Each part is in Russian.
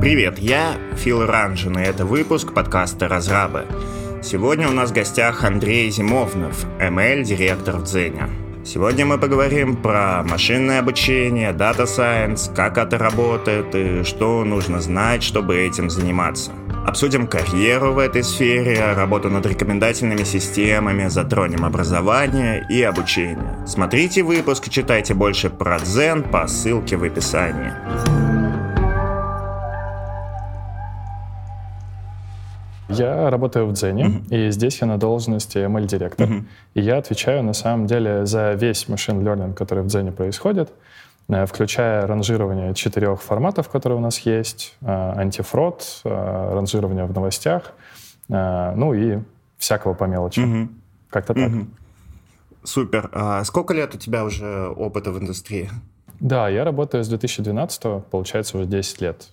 Привет, я Фил Ранжин, и это выпуск подкаста «Разрабы». Сегодня у нас в гостях Андрей Зимовнов, ML-директор в Дзене. Сегодня мы поговорим про машинное обучение, Data Science, как это работает и что нужно знать, чтобы этим заниматься. Обсудим карьеру в этой сфере, работу над рекомендательными системами, затронем образование и обучение. Смотрите выпуск и читайте больше про Дзен по ссылке в описании. Я работаю в Дзене, uh-huh. и здесь я на должности ML-директор. Uh-huh. И я отвечаю, на самом деле, за весь машин learning, который в Дзене происходит, э, включая ранжирование четырех форматов, которые у нас есть, э, антифрод, э, ранжирование в новостях, ну и всякого по мелочи. Uh-huh. Как-то так. Uh-huh. Супер. А сколько лет у тебя уже опыта в индустрии? Да, я работаю с 2012, получается уже 10 лет.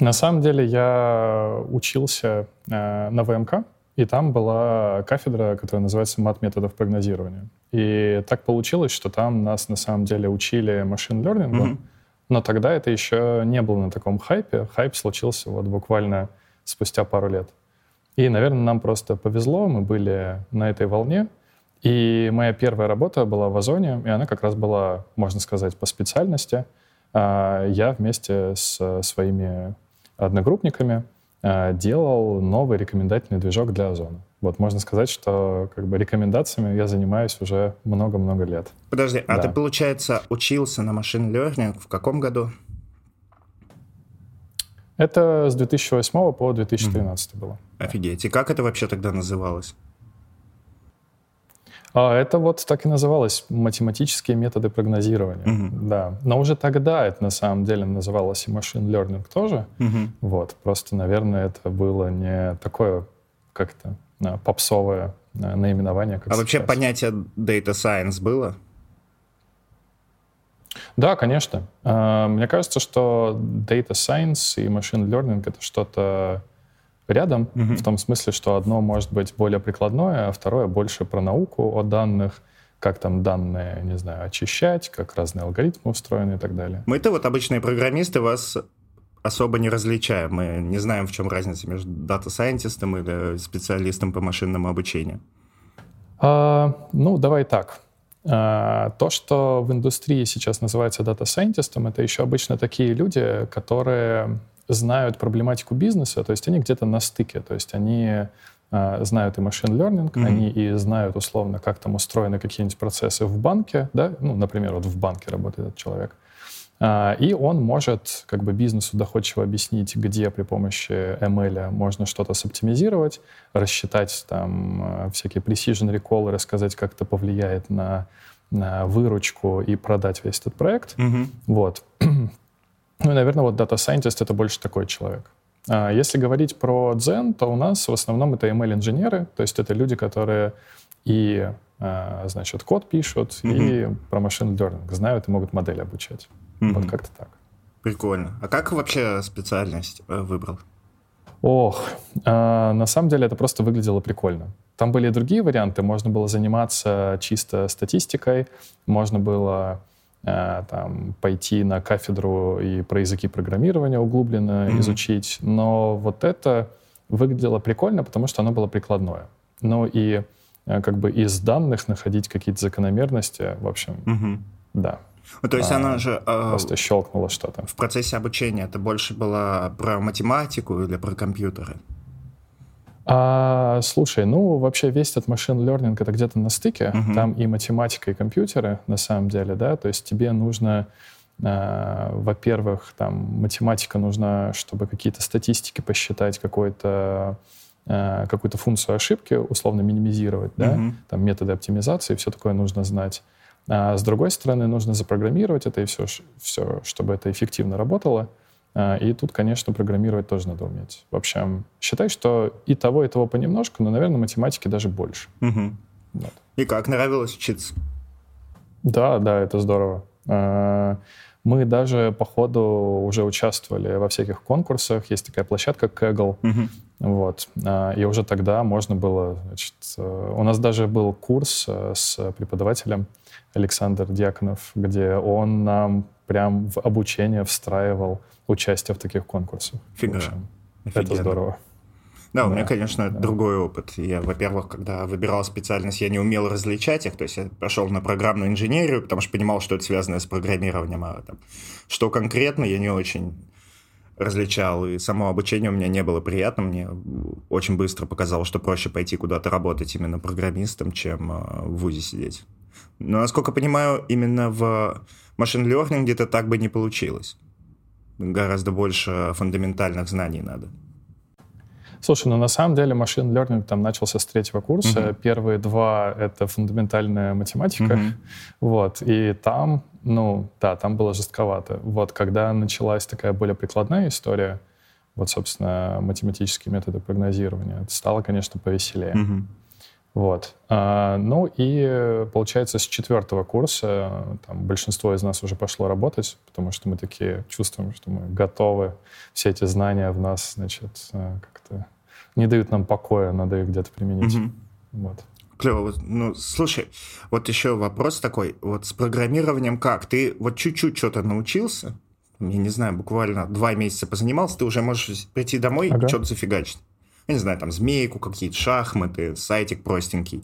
На самом деле я учился э, на ВМК, и там была кафедра, которая называется «Мат методов прогнозирования». И так получилось, что там нас на самом деле учили машин-лернингу, mm-hmm. но тогда это еще не было на таком хайпе. Хайп случился вот буквально спустя пару лет. И, наверное, нам просто повезло, мы были на этой волне. И моя первая работа была в Озоне, и она как раз была, можно сказать, по специальности. А я вместе с своими одногруппниками э, делал новый рекомендательный движок для Озона. Вот можно сказать, что как бы рекомендациями я занимаюсь уже много-много лет. Подожди, а да. а ты, получается, учился на машин learning в каком году? Это с 2008 по 2013 mm. было. Офигеть. И как это вообще тогда называлось? А это вот так и называлось математические методы прогнозирования. Uh-huh. Да. Но уже тогда это на самом деле называлось и machine learning тоже. Uh-huh. Вот. Просто, наверное, это было не такое как-то а, попсовое а, наименование. Как а сейчас. вообще понятие data science было? Да, конечно. А, мне кажется, что data science и machine learning — это что-то рядом, угу. в том смысле, что одно может быть более прикладное, а второе больше про науку о данных, как там данные, не знаю, очищать, как разные алгоритмы устроены и так далее. Мы-то вот обычные программисты вас особо не различаем. Мы не знаем, в чем разница между дата-сайентистом или специалистом по машинному обучению. А, ну, давай так. А, то, что в индустрии сейчас называется дата-сайентистом, это еще обычно такие люди, которые знают проблематику бизнеса, то есть они где-то на стыке, то есть они э, знают и machine learning, угу. они и знают условно, как там устроены какие-нибудь процессы в банке, да, ну, например, вот в банке работает этот человек, э, и он может как бы бизнесу доходчиво объяснить, где при помощи ML можно что-то соптимизировать, рассчитать там э, всякие precision recall, рассказать, как это повлияет на, на выручку и продать весь этот проект. Mm-hmm. Вот. Ну, наверное, вот Data Scientist — это больше такой человек. А если говорить про Zen, то у нас в основном это ML-инженеры, то есть это люди, которые и, а, значит, код пишут, mm-hmm. и про машин learning знают и могут модели обучать. Mm-hmm. Вот как-то так. Прикольно. А как вообще специальность э, выбрал? Ох, э, на самом деле это просто выглядело прикольно. Там были и другие варианты. Можно было заниматься чисто статистикой, можно было там, пойти на кафедру и про языки программирования углубленно mm-hmm. изучить. Но вот это выглядело прикольно, потому что оно было прикладное. Ну и э, как бы из данных находить какие-то закономерности, в общем, mm-hmm. да. Ну, то есть а, она же... А, просто щелкнуло что-то. В процессе обучения это больше было про математику или про компьютеры? А, слушай, ну вообще весь этот машин learning это где-то на стыке, uh-huh. там и математика, и компьютеры на самом деле, да, то есть тебе нужно, э, во-первых, там математика нужна, чтобы какие-то статистики посчитать, какой-то э, какую-то функцию ошибки условно минимизировать, да, uh-huh. там методы оптимизации, все такое нужно знать. А с другой стороны, нужно запрограммировать это и все, все чтобы это эффективно работало. А, и тут, конечно, программировать тоже надо уметь. В общем, считай, что и того, и того понемножку, но, наверное, математики даже больше. Угу. Вот. И как, нравилось учиться? Да, да, это здорово. А, мы даже по ходу уже участвовали во всяких конкурсах. Есть такая площадка Kaggle. Угу. Вот. А, и уже тогда можно было... Значит, э, у нас даже был курс э, с преподавателем Александр Дьяконов, где он нам прям в обучение встраивал участие в таких конкурсах. Фига. Это здорово. Да, у меня, конечно, да. другой опыт. Я, во-первых, когда выбирал специальность, я не умел различать их. То есть я пошел на программную инженерию, потому что понимал, что это связано с программированием. А там, что конкретно, я не очень различал. И само обучение у меня не было приятным. Мне очень быстро показалось, что проще пойти куда-то работать именно программистом, чем а, в ВУЗе сидеть. Но, насколько понимаю, именно в машин-лернинге это так бы не получилось. Гораздо больше фундаментальных знаний надо. Слушай, ну на самом деле машин learning там начался с третьего курса. Uh-huh. Первые два — это фундаментальная математика. Uh-huh. Вот, и там, ну, да, там было жестковато. Вот, когда началась такая более прикладная история, вот, собственно, математические методы прогнозирования, это стало, конечно, повеселее. Uh-huh. Вот. А, ну и, получается, с четвертого курса там, большинство из нас уже пошло работать, потому что мы такие чувствуем, что мы готовы, все эти знания в нас, значит, э, как-то не дают нам покоя, надо их где-то применить. Угу. Вот. Клево. Ну, слушай, вот еще вопрос такой. Вот с программированием как? Ты вот чуть-чуть что-то научился? Я не знаю, буквально два месяца позанимался, ты уже можешь прийти домой ага. и что-то зафигачить я не знаю, там, змейку, какие-то шахматы, сайтик простенький.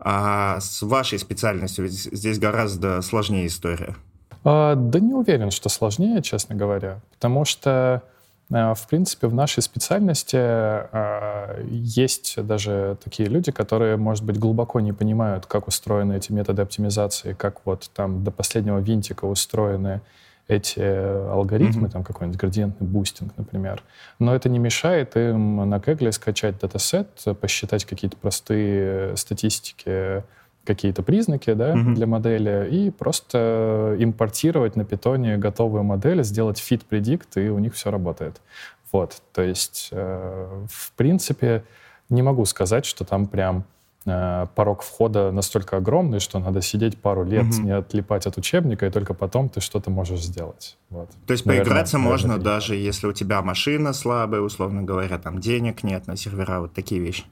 А с вашей специальностью здесь гораздо сложнее история. А, да не уверен, что сложнее, честно говоря. Потому что, а, в принципе, в нашей специальности а, есть даже такие люди, которые, может быть, глубоко не понимают, как устроены эти методы оптимизации, как вот там до последнего винтика устроены эти алгоритмы, mm-hmm. там какой-нибудь градиентный бустинг, например. Но это не мешает им на Кегле скачать датасет, посчитать какие-то простые статистики, какие-то признаки да, mm-hmm. для модели и просто импортировать на питоне готовую модель, сделать fit predict, и у них все работает. Вот, то есть, э, в принципе, не могу сказать, что там прям Э, порог входа настолько огромный, что надо сидеть пару лет, угу. не отлипать от учебника, и только потом ты что-то можешь сделать. Вот. То есть наверное, поиграться наверное, можно наверное, даже если у тебя машина слабая, условно говоря, там денег нет на сервера, вот такие вещи.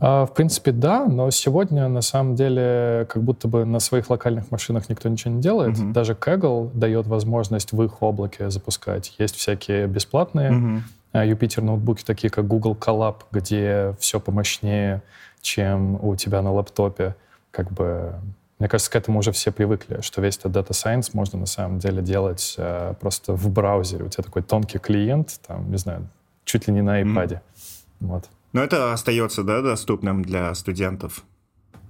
А, в принципе, да, но сегодня на самом деле как будто бы на своих локальных машинах никто ничего не делает. Угу. Даже Kaggle дает возможность в их облаке запускать. Есть всякие бесплатные угу. Юпитер ноутбуки, такие как Google Colab, где все помощнее чем у тебя на лаптопе. Как бы, мне кажется, к этому уже все привыкли, что весь этот Data Science можно на самом деле делать э, просто в браузере. У тебя такой тонкий клиент, там, не знаю, чуть ли не на iPad. Mm. Вот. Но это остается, да, доступным для студентов?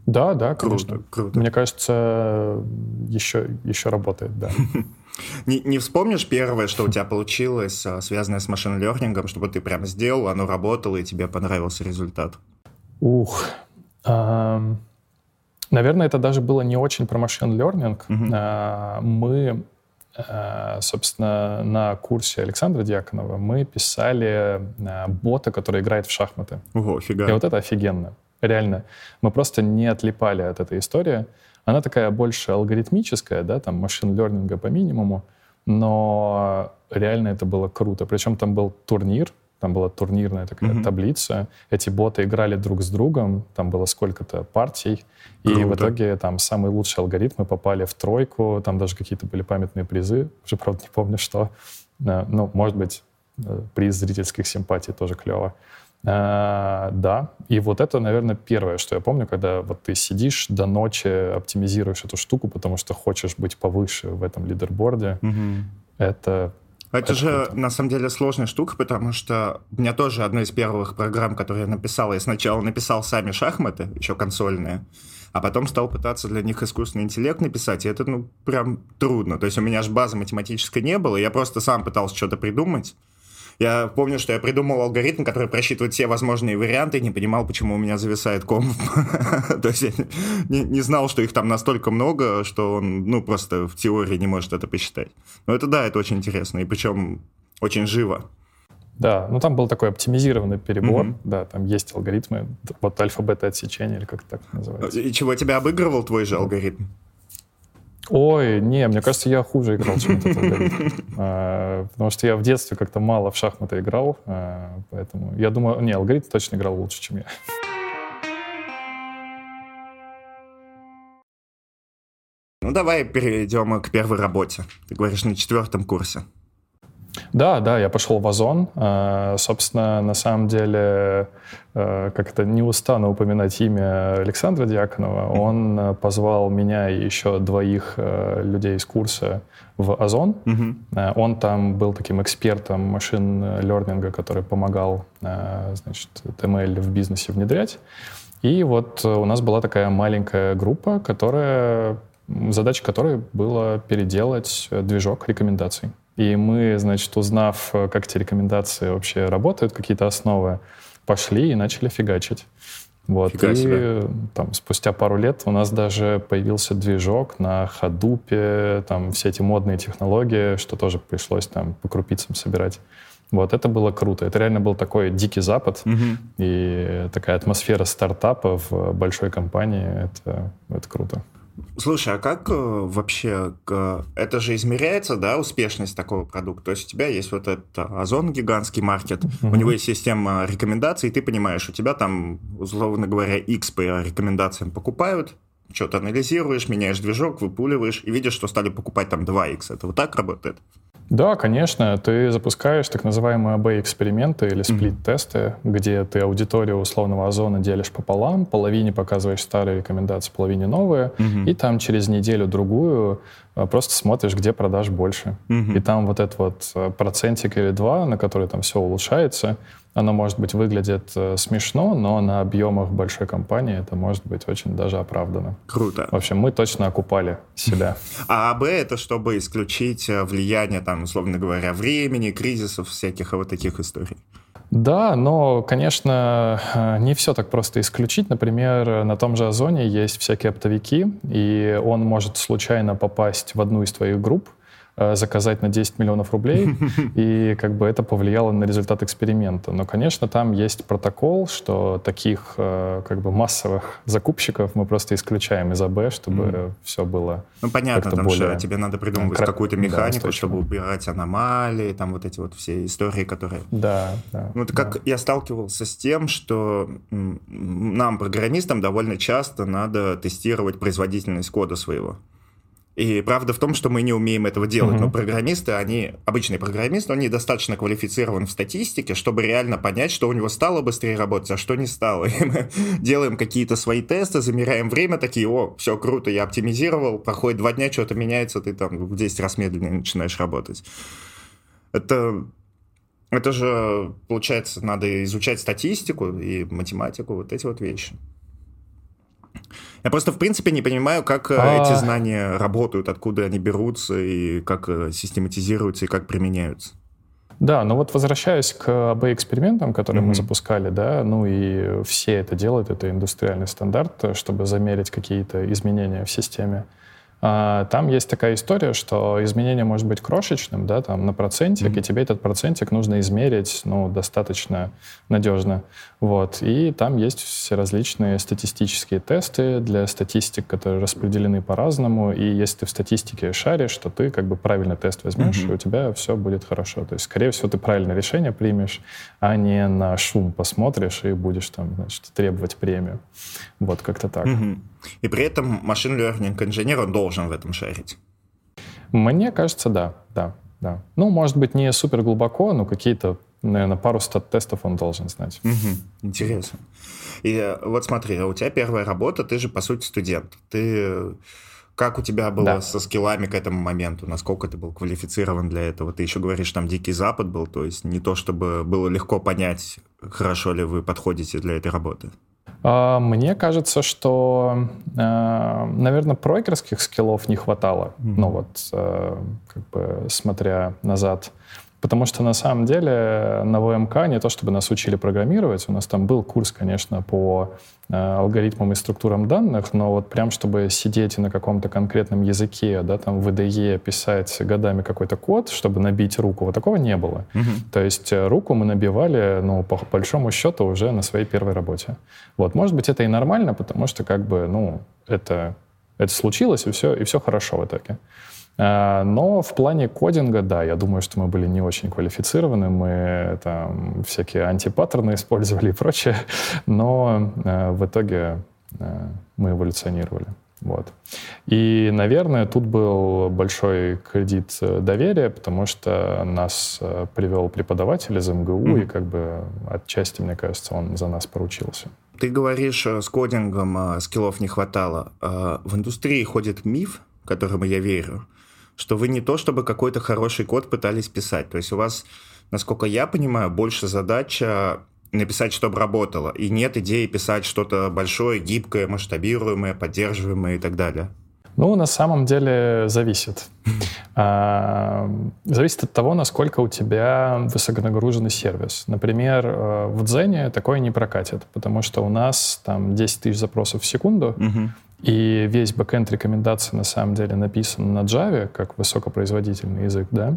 Да, да, конечно. Круто, круто. Мне кажется, еще, еще работает, да. Не, не вспомнишь первое, что у тебя получилось, а, связанное с машин-лернингом, чтобы ты прямо сделал, оно работало, и тебе понравился результат? Ух. Эм, наверное, это даже было не очень про машин learning. Mm-hmm. Э, мы, э, собственно, на курсе Александра Дьяконова мы писали э, бота, который играет в шахматы. Ого, фига. И вот это офигенно. Реально. Мы просто не отлипали от этой истории. Она такая больше алгоритмическая, да, там машин лернинга по минимуму, но реально это было круто. Причем там был турнир, там была турнирная такая mm-hmm. таблица. Эти боты играли друг с другом. Там было сколько-то партий. Круто. И в итоге там самые лучшие алгоритмы попали в тройку. Там даже какие-то были памятные призы. Уже, правда, не помню, что. Э, ну, может быть, э, приз зрительских симпатий тоже клево. А, да, и вот это, наверное, первое, что я помню, когда вот ты сидишь до ночи, оптимизируешь эту штуку, потому что хочешь быть повыше в этом лидерборде. Угу. Это это, это же круто. на самом деле сложная штука, потому что у меня тоже одна из первых программ, которые я написал, я сначала написал сами шахматы, еще консольные, а потом стал пытаться для них искусственный интеллект написать, и это, ну, прям трудно. То есть у меня же базы математической не было, я просто сам пытался что-то придумать, я помню, что я придумал алгоритм, который просчитывает все возможные варианты, и не понимал, почему у меня зависает комп. То есть я не, знал, что их там настолько много, что он, ну, просто в теории не может это посчитать. Но это да, это очень интересно, и причем очень живо. Да, ну там был такой оптимизированный перебор, mm-hmm. да, там есть алгоритмы, вот альфа-бета отсечения, или как так называется. И чего, тебя обыгрывал твой же алгоритм? Ой, не, мне кажется, я хуже играл, чем этот алгоритм. А, потому что я в детстве как-то мало в шахматы играл, а, поэтому я думаю, не, алгоритм точно играл лучше, чем я. Ну, давай перейдем к первой работе. Ты говоришь, на четвертом курсе. Да, да, я пошел в Озон. А, собственно, на самом деле, э, как-то не устану упоминать имя Александра Дьяконова. Он э, позвал меня и еще двоих э, людей из курса в Озон. Mm-hmm. Он там был таким экспертом машин лернинга, который помогал значит, TML в бизнесе внедрять. И вот у нас была такая маленькая группа, которая, задача которой была переделать движок рекомендаций. И мы, значит, узнав, как эти рекомендации вообще работают, какие-то основы, пошли и начали фигачить. Вот. Фига и себе. там, спустя пару лет у нас даже появился движок на ходупе, там все эти модные технологии, что тоже пришлось там по крупицам собирать. Вот, это было круто. Это реально был такой дикий запад. Угу. И такая атмосфера стартапа в большой компании. Это, это круто. Слушай, а как э, вообще, это же измеряется, да, успешность такого продукта? То есть у тебя есть вот этот Озон, гигантский маркет, mm-hmm. у него есть система рекомендаций, и ты понимаешь, у тебя там, условно говоря, X по рекомендациям покупают, что-то анализируешь, меняешь движок, выпуливаешь, и видишь, что стали покупать там 2X. Это вот так работает? Да, конечно. Ты запускаешь так называемые АБ-эксперименты или сплит-тесты, mm-hmm. где ты аудиторию условного озона делишь пополам, половине показываешь старые рекомендации, половине новые, mm-hmm. и там через неделю-другую э, просто смотришь, где продаж больше. Mm-hmm. И там вот этот вот э, процентик или два, на который там все улучшается, оно, может быть, выглядит э, смешно, но на объемах большой компании это может быть очень даже оправдано. Круто. В общем, мы точно окупали себя. А АБ — это чтобы исключить э, влияние, там, условно говоря, времени, кризисов, всяких вот таких историй. Да, но, конечно, э, не все так просто исключить. Например, на том же Озоне есть всякие оптовики, и он может случайно попасть в одну из твоих групп, заказать на 10 миллионов рублей, и как бы это повлияло на результат эксперимента. Но, конечно, там есть протокол, что таких э, как бы массовых закупщиков мы просто исключаем из АБ, чтобы mm. все было Ну, понятно, там более... же тебе надо придумывать Кра... какую-то механику, да, чтобы убирать аномалии, там вот эти вот все истории, которые... Да, да. Ну, это да. как я сталкивался с тем, что нам, программистам, довольно часто надо тестировать производительность кода своего. И правда в том, что мы не умеем этого делать. Uh-huh. Но программисты, они, обычные программисты, они достаточно квалифицированы в статистике, чтобы реально понять, что у него стало быстрее работать, а что не стало. И мы делаем какие-то свои тесты, замеряем время, такие, о, все круто, я оптимизировал, проходит два дня, что-то меняется, ты там в 10 раз медленнее начинаешь работать. Это это же, получается, надо изучать статистику и математику, вот эти вот вещи. Я просто, в принципе, не понимаю, как э, а... эти знания работают, откуда они берутся, и как э, систематизируются, и как применяются. Да, но вот возвращаясь к АБ-экспериментам, которые mm-hmm. мы запускали, да, ну и все это делают, это индустриальный стандарт, чтобы замерить какие-то изменения в системе. А, там есть такая история, что изменение может быть крошечным, да, там на процентик, mm-hmm. и тебе этот процентик нужно измерить, ну, достаточно надежно, вот. И там есть все различные статистические тесты для статистик, которые распределены по-разному, и если ты в статистике шаришь, то ты как бы правильный тест возьмешь, mm-hmm. и у тебя все будет хорошо. То есть, скорее всего, ты правильное решение примешь, а не на шум посмотришь и будешь там, значит, требовать премию. Вот как-то так. Mm-hmm. И при этом машин learning инженер, он должен в этом шарить. Мне кажется, да, да, да. Ну, может быть, не супер глубоко, но какие-то, наверное, пару стат-тестов он должен знать. Угу, интересно. И э, вот смотри, у тебя первая работа, ты же, по сути, студент. Ты как у тебя было да. со скиллами к этому моменту? Насколько ты был квалифицирован для этого? Ты еще говоришь, там Дикий Запад был, то есть не то, чтобы было легко понять, хорошо ли вы подходите для этой работы. А, мне кажется, что, э, наверное, прогерских скиллов не хватало. Mm-hmm. Ну вот, э, как бы смотря назад. Потому что на самом деле на ВМК не то чтобы нас учили программировать, у нас там был курс, конечно, по э, алгоритмам и структурам данных, но вот прям чтобы сидеть на каком-то конкретном языке, да, там в IDE писать годами какой-то код, чтобы набить руку, вот такого не было. Угу. То есть э, руку мы набивали, ну, по большому счету, уже на своей первой работе. Вот, может быть, это и нормально, потому что как бы, ну, это, это случилось, и все, и все хорошо в итоге. Э, но в плане кодинга, да, я думаю, что мы были не очень квалифицированы, мы там всякие антипаттерны использовали и прочее, но э, в итоге э, мы эволюционировали. Вот. И, наверное, тут был большой кредит э, доверия, потому что нас э, привел преподаватель из МГУ, mm-hmm. и как бы отчасти, мне кажется, он за нас поручился. Ты говоришь, э, с кодингом скиллов не хватало. В индустрии ходит миф, которому я верю, что вы не то чтобы какой-то хороший код пытались писать. То есть у вас, насколько я понимаю, больше задача написать, чтобы работало. И нет идеи писать что-то большое, гибкое, масштабируемое, поддерживаемое и так далее. Ну, на самом деле зависит. А, зависит от того, насколько у тебя высоконагруженный сервис. Например, э, в Дзене такое не прокатит, потому что у нас там 10 тысяч запросов в секунду, и весь бэкэнд рекомендаций на самом деле написан на Java, как высокопроизводительный язык, да.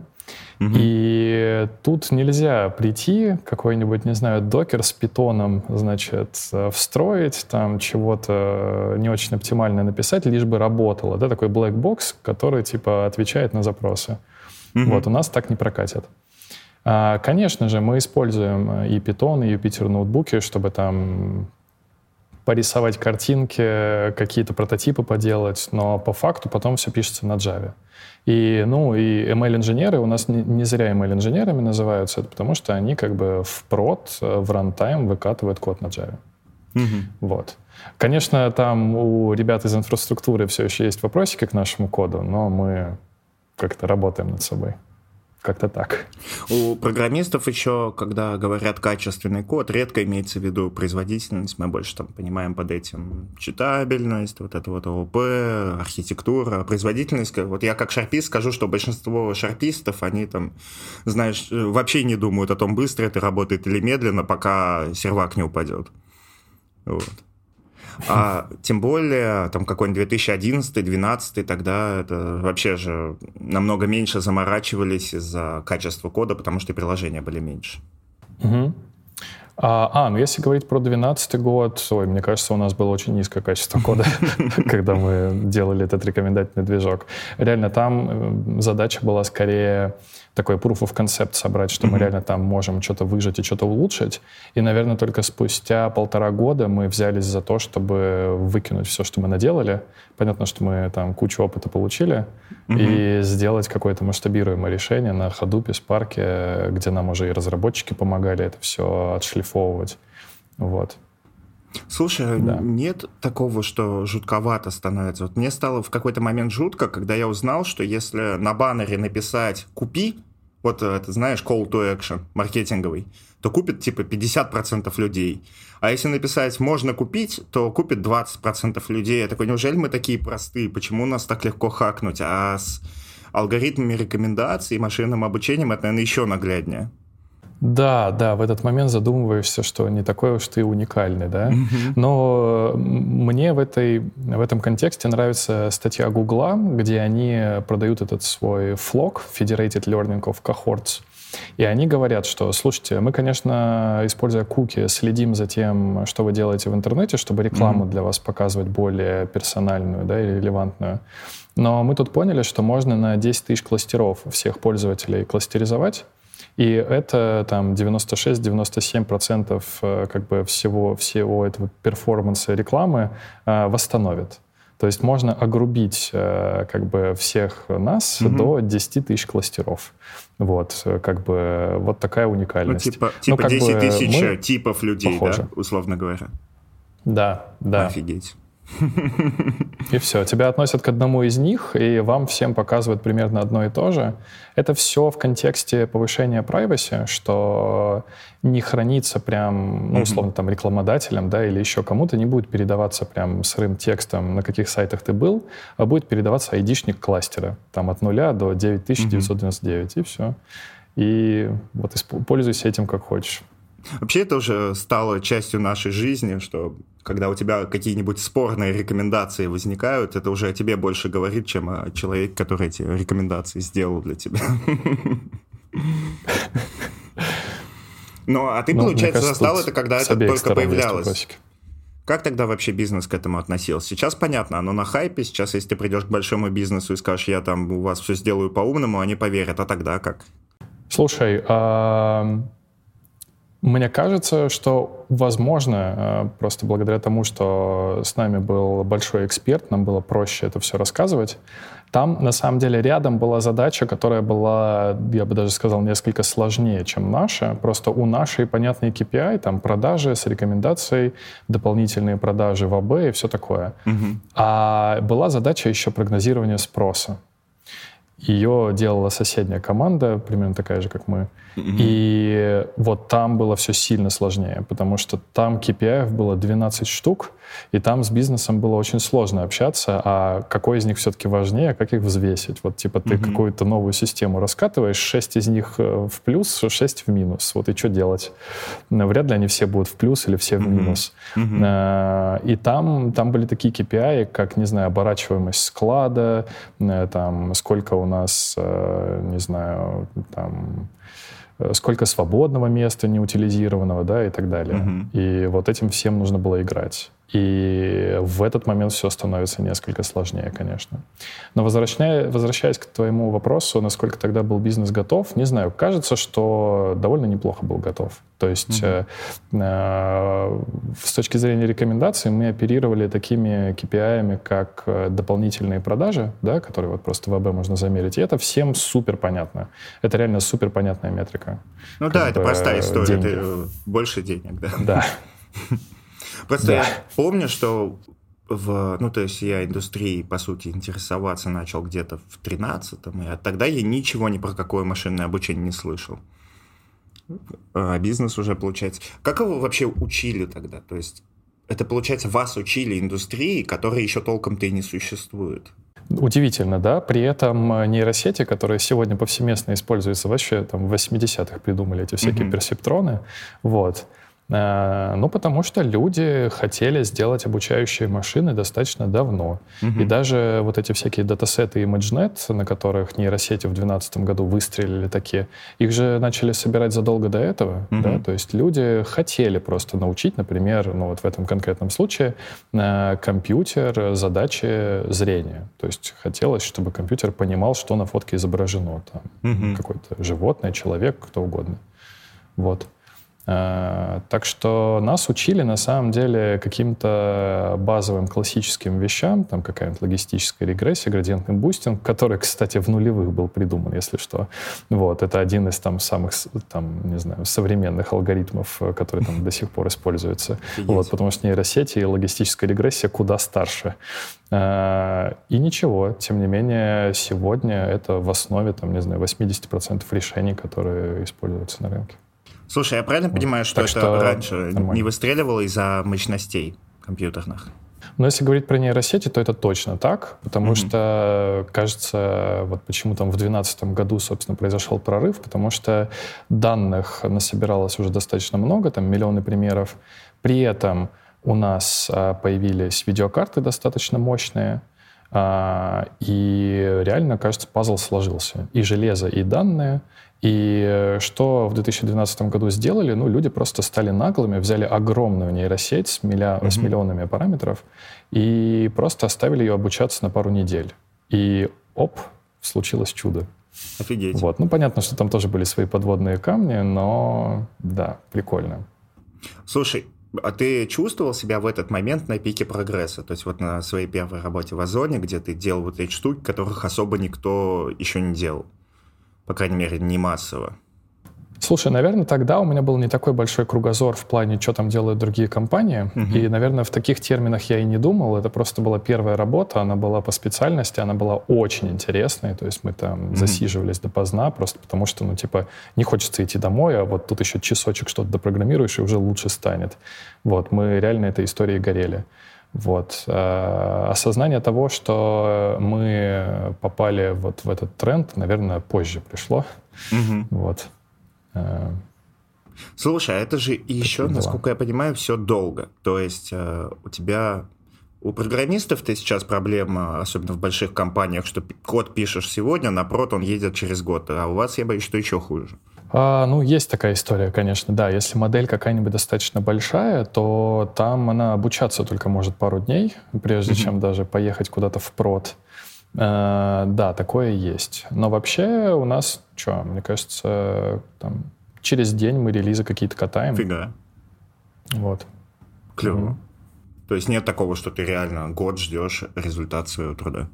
Угу. И тут нельзя прийти, какой-нибудь, не знаю, докер с питоном, значит, встроить, там чего-то не очень оптимально написать, лишь бы работало, да, такой black box, который, типа, отвечает на запросы. Угу. Вот, у нас так не прокатит. А, конечно же, мы используем и Python, и Jupyter ноутбуки, чтобы там порисовать картинки, какие-то прототипы поделать, но по факту потом все пишется на Java. И, ну, и ML-инженеры у нас не, не зря ML-инженерами называются, это потому что они как бы в прод, в рантайм выкатывают код на Java. Угу. Вот. Конечно, там у ребят из инфраструктуры все еще есть вопросики к нашему коду, но мы как-то работаем над собой. Как-то так. У программистов еще, когда говорят качественный код, редко имеется в виду производительность. Мы больше там понимаем под этим читабельность, вот это вот ООП, архитектура, производительность. Вот я как шарпист скажу, что большинство шарпистов, они там, знаешь, вообще не думают о том, быстро это работает или медленно, пока сервак не упадет. Вот. А тем более, там какой-нибудь 2011-2012, тогда это вообще же намного меньше заморачивались из-за качества кода, потому что приложения были меньше. Угу. А, а, ну если говорить про 2012 год, ой, мне кажется, у нас было очень низкое качество кода, когда мы делали этот рекомендательный движок. Реально там э, задача была скорее такой proof of concept собрать, что mm-hmm. мы реально там можем что-то выжать и что-то улучшить. И, наверное, только спустя полтора года мы взялись за то, чтобы выкинуть все, что мы наделали. Понятно, что мы там кучу опыта получили, mm-hmm. и сделать какое-то масштабируемое решение на Hadoop, Spark, где нам уже и разработчики помогали это все отшлифовывать. Вот. Слушай, да. нет такого, что жутковато становится. Вот мне стало в какой-то момент жутко, когда я узнал, что если на баннере написать «купи», вот э, это, знаешь, call to action маркетинговый, то купит типа 50% людей. А если написать «можно купить», то купит 20% людей. Я такой, неужели мы такие простые? Почему нас так легко хакнуть? А с алгоритмами рекомендаций и машинным обучением это, наверное, еще нагляднее. Да, да, в этот момент задумываешься, что не такой уж ты уникальный, да. Mm-hmm. Но мне в, этой, в этом контексте нравится статья Гугла, где они продают этот свой флог, Federated Learning of Cohorts, и они говорят, что, слушайте, мы, конечно, используя куки, следим за тем, что вы делаете в интернете, чтобы рекламу mm-hmm. для вас показывать более персональную да, и релевантную. Но мы тут поняли, что можно на 10 тысяч кластеров всех пользователей кластеризовать, и это там 96-97% э, как бы всего, всего этого перформанса рекламы э, восстановит. То есть можно огрубить э, как бы всех нас угу. до 10 тысяч кластеров. Вот, как бы вот такая уникальность. Ну, типа, типа ну, 10 тысяч типов людей, похоже. да, условно говоря. Да, да. Офигеть. И все, тебя относят к одному из них, и вам всем показывают примерно одно и то же. Это все в контексте повышения privacy, что не хранится прям, ну, условно, там, рекламодателям, да, или еще кому-то, не будет передаваться прям сырым текстом, на каких сайтах ты был, а будет передаваться айдишник кластера, там, от нуля до 9999, mm-hmm. и все. И вот пользуйся этим как хочешь. Вообще это уже стало частью нашей жизни, что когда у тебя какие-нибудь спорные рекомендации возникают, это уже о тебе больше говорит, чем о человеке, который эти рекомендации сделал для тебя. Ну, а ты, ну, получается, застал это, когда это только появлялось. Как тогда вообще бизнес к этому относился? Сейчас понятно, оно на хайпе. Сейчас, если ты придешь к большому бизнесу и скажешь, я там у вас все сделаю по-умному, они поверят. А тогда как? Слушай, Мне кажется, что, возможно, э, просто благодаря тому, что с нами был большой эксперт, нам было проще это все рассказывать. Там, на самом деле, рядом была задача, которая была, я бы даже сказал, несколько сложнее, чем наша. Просто у нашей понятный KPI, там продажи с рекомендацией, дополнительные продажи в АБ и все такое. Угу. А была задача еще прогнозирования спроса. Ее делала соседняя команда, примерно такая же, как мы. И вот там было все сильно сложнее, потому что там KPI было 12 штук, и там с бизнесом было очень сложно общаться, а какой из них все-таки важнее, как их взвесить. Вот типа ты mm какую-то новую систему раскатываешь, 6 из них э, в плюс, 6 в минус. Вот и что делать? Вряд ли они все будут в плюс или все в минус. mm И там, там были такие KPI, как, не знаю, оборачиваемость склада, э, там, сколько у нас, не знаю, там сколько свободного места неутилизированного, да, и так далее. Угу. И вот этим всем нужно было играть. И в этот момент все становится несколько сложнее, конечно. Но возвращаясь, возвращаясь к твоему вопросу, насколько тогда был бизнес готов, не знаю, кажется, что довольно неплохо был готов. То есть mm-hmm. э, с точки зрения рекомендаций мы оперировали такими KPI, как э, дополнительные продажи, да, которые вот просто в АБ можно замерить. И это всем супер понятно. Это реально супер понятная метрика. Ну да, это простая история. Деньги. Это больше денег, да. Да. Просто да. я помню, что в, ну, то есть я индустрией, по сути, интересоваться начал где-то в 13-м, и тогда я ничего ни про какое машинное обучение не слышал. А бизнес уже, получается... Как его вообще учили тогда? То есть это, получается, вас учили индустрии, которая еще толком-то и не существует. Удивительно, да? При этом э, нейросети, которые сегодня повсеместно используются, вообще там в 80-х придумали эти всякие mm-hmm. персептроны, вот, ну, потому что люди хотели сделать обучающие машины достаточно давно. Угу. И даже вот эди всякие датасеты ImageNet, на которых нейросети в 2012 году выстрелили такие, их же начали собирать задолго до этого. Угу. Да? То есть люди хотели просто научить, например, ну вот в этом конкретном случае, э, компьютер задачи зрения. То есть хотелось, чтобы компьютер понимал, что на фотке изображено. Там, угу. Какое-то животное, человек, кто угодно. Вот. Э, так что нас учили на самом деле каким-то базовым классическим вещам, там какая-нибудь логистическая регрессия, градиентный бустинг, который, кстати, в нулевых был придуман, если что. Вот, это один из там самых, там, не знаю, современных алгоритмов, который там до сих пор используется. Вот, потому что нейросети и логистическая регрессия куда старше. Э, и ничего, тем не менее, сегодня это в основе, там, не знаю, 80% решений, которые используются на рынке. Слушай, я правильно понимаю, что так это что раньше нормально. не выстреливало из-за мощностей компьютерных? Но если говорить про нейросети, то это точно так, потому mm-hmm. что, кажется, вот почему там в 2012 году, собственно, произошел прорыв, потому что данных насобиралось уже достаточно много, там миллионы примеров. При этом у нас а, появились видеокарты достаточно мощные, а, и реально, кажется, пазл сложился. И железо, и данные — и э, что в 2012 году сделали? Ну, люди просто стали наглыми, взяли огромную нейросеть с, милля... mm-hmm. с миллионами параметров и просто оставили ее обучаться на пару недель. И оп, случилось чудо. Офигеть. Вот. Ну, понятно, что там тоже были свои подводные камни, но да, прикольно. Слушай, а ты чувствовал себя в этот момент на пике прогресса? То есть вот на своей первой работе в Озоне, где ты делал вот эти штуки, которых особо никто еще не делал? По крайней мере, не массово. Слушай, наверное, тогда у меня был не такой большой кругозор в плане, что там делают другие компании. Uh-huh. И, наверное, в таких терминах я и не думал. Это просто была первая работа, она была по специальности, она была очень интересной. То есть мы там uh-huh. засиживались допоздна, просто потому что, ну, типа, не хочется идти домой, а вот тут еще часочек что-то допрограммируешь, и уже лучше станет. Вот, мы реально этой историей горели. Вот. Э, осознание того, что мы попали вот в этот тренд, наверное, позже пришло. Угу. Вот. Э, Слушай, а это же еще, Дела. насколько я понимаю, все долго. То есть э, у тебя у программистов-то сейчас проблема, особенно в больших компаниях, что код пишешь сегодня, на прод он едет через год, а у вас, я боюсь, что еще хуже. А, ну, есть такая история, конечно, да. Если модель какая-нибудь достаточно большая, то там она обучаться только может пару дней, прежде mm-hmm. чем даже поехать куда-то в прод. А, да, такое есть. Но вообще у нас, что, мне кажется, там через день мы релизы какие-то катаем. Фига. Вот. Клево. То есть нет такого, что ты реально год ждешь результат своего труда?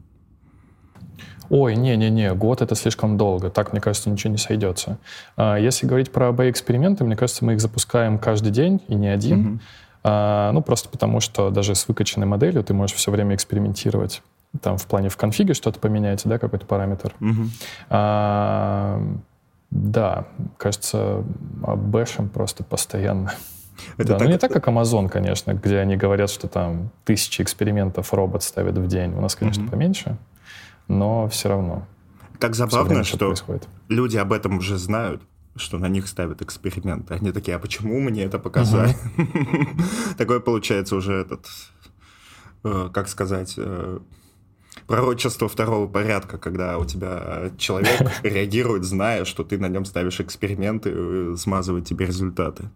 Ой, не-не-не, год это слишком долго. Так, мне кажется, ничего не сойдется. А, если говорить про АБ-эксперименты, мне кажется, мы их запускаем каждый день и не один. Uh-huh. Ну, просто потому, что даже с выкачанной моделью ты можешь все время экспериментировать. Там в плане в конфиге что-то поменять, да, какой-то параметр. Uh-huh. А, да, кажется, бэшем просто постоянно. Это да, так... Ну, не так, как Amazon, конечно, где они говорят, что там тысячи экспериментов робот ставит в день. У нас, конечно, mm-hmm. поменьше, но все равно. Так забавно, что происходит. люди об этом уже знают, что на них ставят эксперименты. Они такие, а почему мне это показали? Такое получается уже этот, э, как сказать, э, пророчество второго порядка, когда у тебя человек реагирует, зная, что ты на нем ставишь эксперименты, э, смазывает тебе результаты.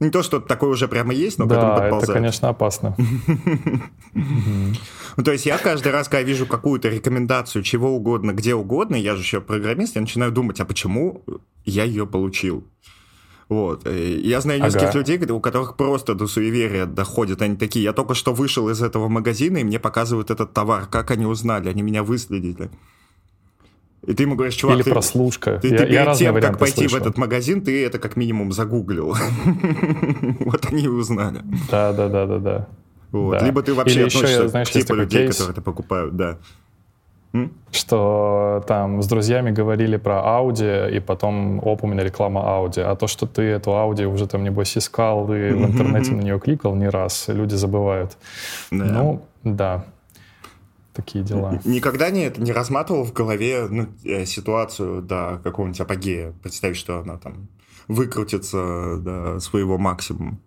Не то, что такое уже прямо есть, но да, к этому подползает. это, конечно, опасно. Ну, то есть я каждый раз, когда вижу какую-то рекомендацию чего угодно, где угодно, я же еще программист, я начинаю думать, а почему я ее получил? Вот. Я знаю нескольких ага. людей, у которых просто до суеверия доходят. Они такие, я только что вышел из этого магазина, и мне показывают этот товар. Как они узнали? Они меня выследили. И ты ему говоришь, чувак, Или ты, прослушка. Ты, я, ты перед тем, как пойти слышал. в этот магазин, ты это как минимум загуглил. вот они и узнали. Да, да, да, да, да. Вот. Либо ты вообще Или относишься еще, знаешь, к типу людей, которые это покупают, да. Что там с друзьями говорили про Audi, и потом, оп, у меня реклама Audi. А то, что ты эту Audi уже там, небось, искал и в интернете на нее кликал не раз, люди забывают. Ну, да такие дела. Никогда не, не разматывал в голове ну, э, ситуацию до какого-нибудь апогея? Представить, что она там выкрутится до своего максимума.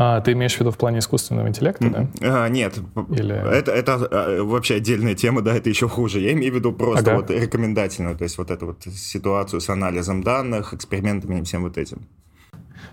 А, ты имеешь в виду в плане искусственного интеллекта, да? А, нет, Или... это, это а, вообще отдельная тема, да, это еще хуже. Я имею в виду просто ага. вот рекомендательную, то есть вот эту вот ситуацию с анализом данных, экспериментами и всем вот этим.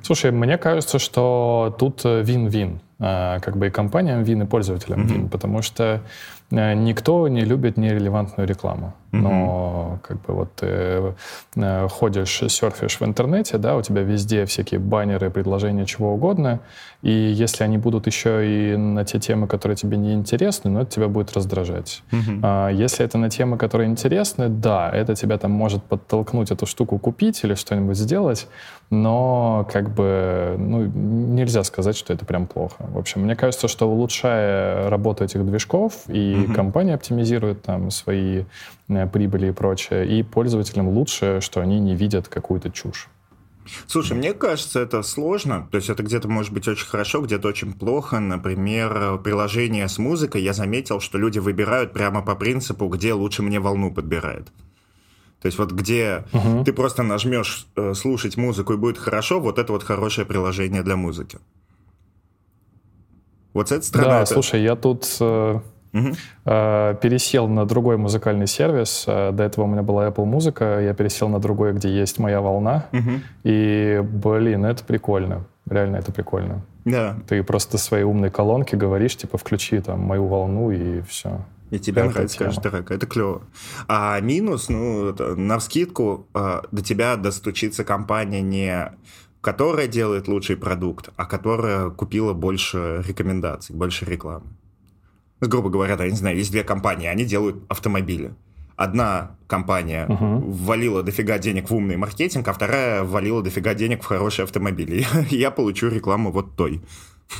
Слушай, мне кажется, что тут вин-вин. А, как бы и компаниям вин, и пользователям mm-hmm. вин, потому что э, никто не любит нерелевантную рекламу. Mm-hmm. Но как бы вот ты э, ходишь, серфишь в интернете, да, у тебя везде всякие баннеры, предложения, чего угодно, и если они будут еще и на те темы, которые тебе не интересны, ну, это тебя будет раздражать. Mm-hmm. А если это на темы, которые интересны, да, это тебя там может подтолкнуть эту штуку купить или что-нибудь сделать, но как бы ну, нельзя сказать, что это прям плохо. В общем, мне кажется, что улучшая работу этих движков, и угу. компания оптимизирует там свои э, прибыли и прочее, и пользователям лучше, что они не видят какую-то чушь. Слушай, мне кажется, это сложно. То есть это где-то может быть очень хорошо, где-то очень плохо. Например, приложение с музыкой. Я заметил, что люди выбирают прямо по принципу, где лучше мне волну подбирает. То есть вот где угу. ты просто нажмешь э, слушать музыку и будет хорошо, вот это вот хорошее приложение для музыки. Вот это страна. Да, это... слушай, я тут э, угу. э, пересел на другой музыкальный сервис. Э, до этого у меня была Apple Музыка, я пересел на другой, где есть моя волна. Угу. И, блин, это прикольно. Реально это прикольно. Да. Ты просто своей умной колонке говоришь, типа, включи там мою волну и все. И тебе нравится каждый трек. Это клево. А минус, ну, на вскидку э, до тебя достучится компания не которая делает лучший продукт, а которая купила больше рекомендаций, больше рекламы. Грубо говоря, да, я не знаю, есть две компании, они делают автомобили. Одна компания uh-huh. ввалила дофига денег в умный маркетинг, а вторая ввалила дофига денег в хорошие автомобили. Я получу рекламу вот той.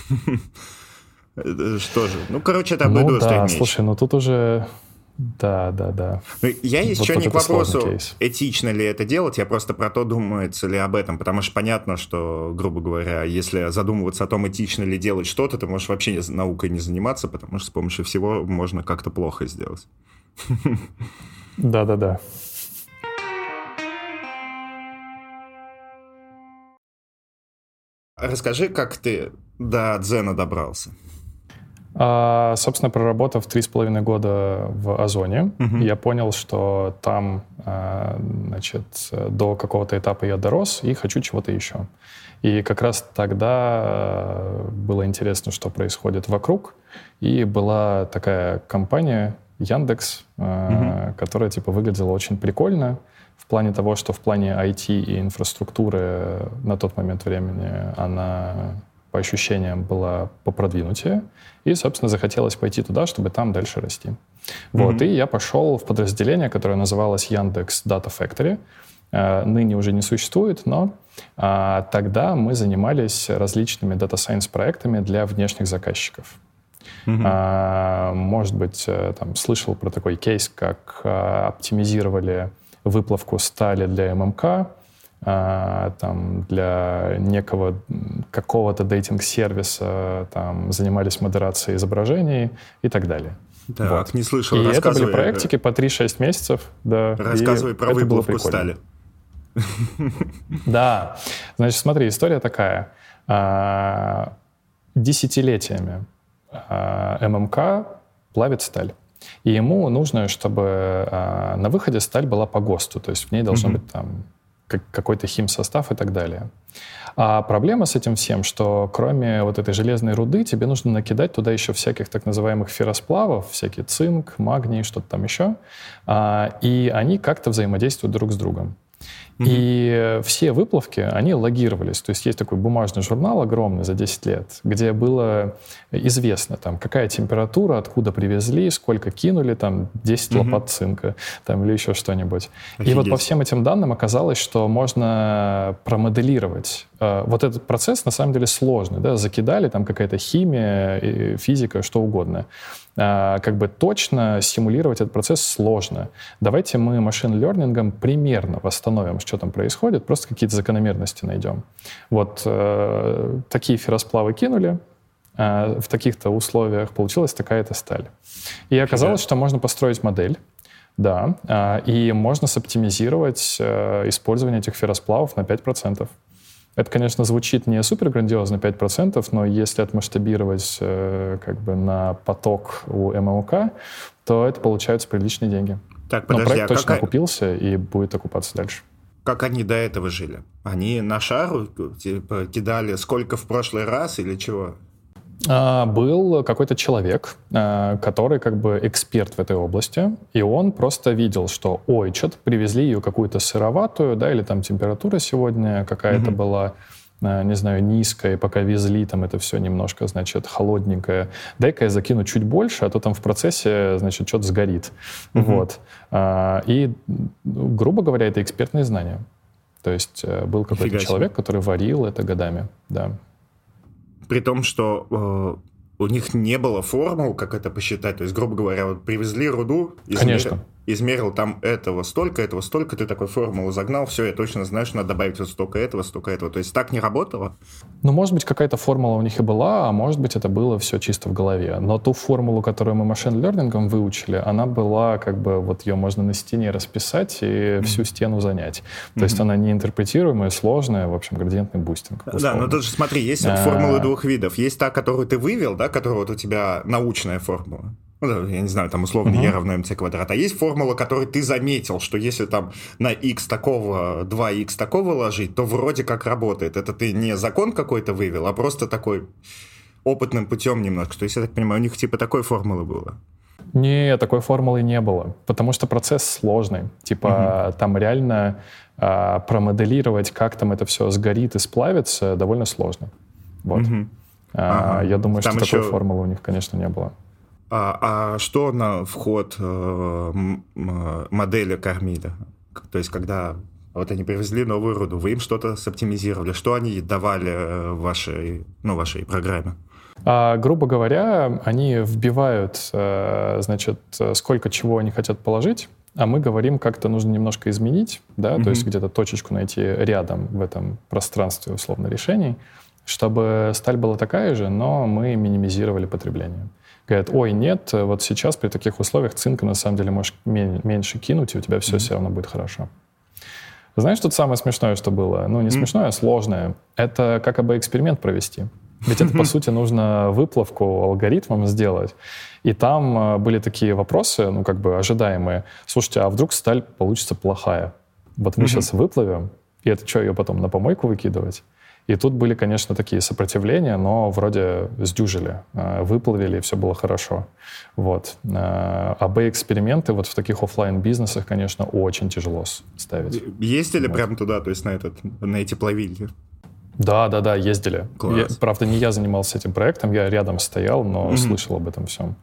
Что же? Ну, короче, это ну, да, слушай, ну тут уже да, да, да. Ну, я есть вот еще не к вопросу, этично ли это делать, я просто про то, думается ли об этом, потому что понятно, что, грубо говоря, если задумываться о том, этично ли делать что-то, ты можешь вообще наукой не заниматься, потому что с помощью всего можно как-то плохо сделать. Да, да, да. Расскажи, как ты до Дзена добрался. А, собственно, проработав три с половиной года в Озоне, угу. я понял, что там, а, значит, до какого-то этапа я дорос и хочу чего-то еще. И как раз тогда а, было интересно, что происходит вокруг. И была такая компания Яндекс, угу. которая типа выглядела очень прикольно. в плане того, что в плане IT и инфраструктуры на тот момент времени она по ощущениям была попродвинутее, и, собственно, захотелось пойти туда, чтобы там дальше расти. Вот, mm-hmm. и я пошел в подразделение, которое называлось Яндекс Data Factory. Э, ныне уже не существует, но а, тогда мы занимались различными Data Science проектами для внешних заказчиков. Mm-hmm. А, может быть, э, там слышал про такой кейс, как а, оптимизировали выплавку стали для ММК, а, там, для некого какого-то дейтинг-сервиса там, занимались модерацией изображений и так далее. Так, вот. не слышал. И это были проектики по 3-6 месяцев. Да, Рассказывай про выплавку стали. Да. Значит, смотри, история такая. А, десятилетиями а, ММК плавит сталь. И ему нужно, чтобы на выходе сталь была по ГОСТу, то есть в ней должно быть там какой-то химсостав и так далее. А проблема с этим всем, что кроме вот этой железной руды тебе нужно накидать туда еще всяких так называемых ферросплавов, всякий цинк, магний, что-то там еще, а, и они как-то взаимодействуют друг с другом. Mm-hmm. И все выплавки, они логировались. То есть есть такой бумажный журнал огромный за 10 лет, где было известно, там, какая температура, откуда привезли, сколько кинули, там, 10 mm-hmm. лопат цинка, там, или еще что-нибудь. И вот по всем этим данным оказалось, что можно промоделировать. Э, вот этот процесс, на самом деле, сложный. Да? Закидали, там какая-то химия, физика, что угодно. А, как бы точно симулировать этот процесс сложно. Давайте мы машин-лернингом примерно восстановим, что там происходит, просто какие-то закономерности найдем. Вот э, такие ферросплавы кинули, э, в таких-то условиях получилась такая-то сталь. И оказалось, что можно построить модель, да, э, и можно соптимизировать э, использование этих ферросплавов на 5%. Это, конечно, звучит не супер грандиозно 5%, но если отмасштабировать э, как бы на поток у ММК, то это получаются приличные деньги. Так, подожди, но проект а точно как... окупился и будет окупаться дальше. Как они до этого жили? Они на шару типа, кидали сколько в прошлый раз или чего? А, был какой-то человек, а, который как бы эксперт в этой области, и он просто видел, что, ой, что-то привезли ее какую-то сыроватую, да, или там температура сегодня какая-то mm-hmm. была, не знаю, низкая, и пока везли, там это все немножко, значит, холодненькое. Дай-ка я закину чуть больше, а то там в процессе, значит, что-то сгорит. Mm-hmm. Вот. И, грубо говоря, это экспертные знания. То есть э, был какой-то человек, который варил это годами, да. При том, что э, у них не было формул, как это посчитать. То есть, грубо говоря, вот привезли руду, измер... Конечно измерил там этого столько, этого столько, ты такой формулу загнал, все, я точно знаю, что надо добавить вот столько этого, столько этого. То есть так не работало? Ну, может быть, какая-то формула у них и была, а может быть, это было все чисто в голове. Но ту формулу, которую мы machine learning ом выучили, она была как бы, вот ее можно на стене расписать и mm-hmm. всю стену занять. То mm-hmm. есть она не интерпретируемая, сложная, в общем, градиентный бустинг. Условно. Да, но тут же смотри, есть а... формулы двух видов. Есть та, которую ты вывел, да, которая вот у тебя научная формула ну, я не знаю, там условно uh-huh. e равно mc квадрат, а есть формула, которую ты заметил, что если там на x такого, 2x такого сложить, то вроде как работает. Это ты не закон какой-то вывел, а просто такой опытным путем немножко. То есть, я так понимаю, у них типа такой формулы было. Не, такой формулы не было, потому что процесс сложный. Типа uh-huh. там реально а, промоделировать, как там это все сгорит и сплавится, довольно сложно. Вот. Uh-huh. А, ага. Я думаю, там что еще... такой формулы у них, конечно, не было. А, а что на вход э, модели кормили? То есть, когда вот они привезли новую руду, вы им что-то соптимизировали, что они давали э, вашей, ну, вашей программе? А, грубо говоря, они вбивают, э, значит, сколько чего они хотят положить, а мы говорим, как это нужно немножко изменить, да, mm-hmm. то есть где-то точечку найти рядом в этом пространстве условно решений, чтобы сталь была такая же, но мы минимизировали потребление говорят, ой, нет, вот сейчас при таких условиях цинка на самом деле можешь меньше кинуть, и у тебя все mm-hmm. все равно будет хорошо. Знаешь, тут самое смешное, что было? Ну, не смешное, а сложное. Это как бы эксперимент провести. Ведь это, по сути, нужно выплавку алгоритмом сделать. И там э, были такие вопросы, ну, как бы ожидаемые. Слушайте, а вдруг сталь получится плохая? Вот мы сейчас выплавим, и это что, ее потом на помойку выкидывать? И тут были, конечно, такие сопротивления, но вроде сдюжили, э, выплавили, и все было хорошо. Вот. Э, а Б-эксперименты вот в таких офлайн бизнесах конечно, очень тяжело ставить. Ездили вот. прямо туда, то есть на, этот, на эти плавильни? Да, да, да, ездили. Я, правда, не я занимался этим проектом, я рядом стоял, но mm-hmm. слышал об этом всем.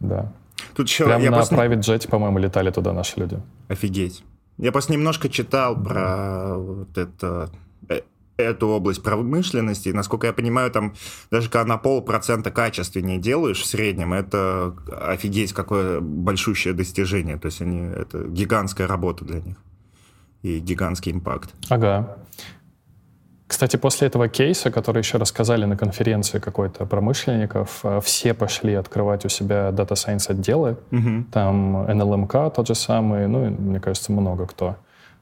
Да. Тут еще, Прям я на просто... private jet, по-моему, летали туда наши люди. Офигеть. Я просто немножко читал про вот это э, эту область промышленности. И, насколько я понимаю, там даже когда на полпроцента качественнее делаешь в среднем, это офигеть какое большущее достижение. То есть они, это гигантская работа для них и гигантский импакт. Ага. Кстати, после этого кейса, который еще рассказали на конференции какой-то промышленников, э, все пошли открывать у себя Data Science отделы. Угу. Там NLMK тот же самый, ну, мне кажется, много кто.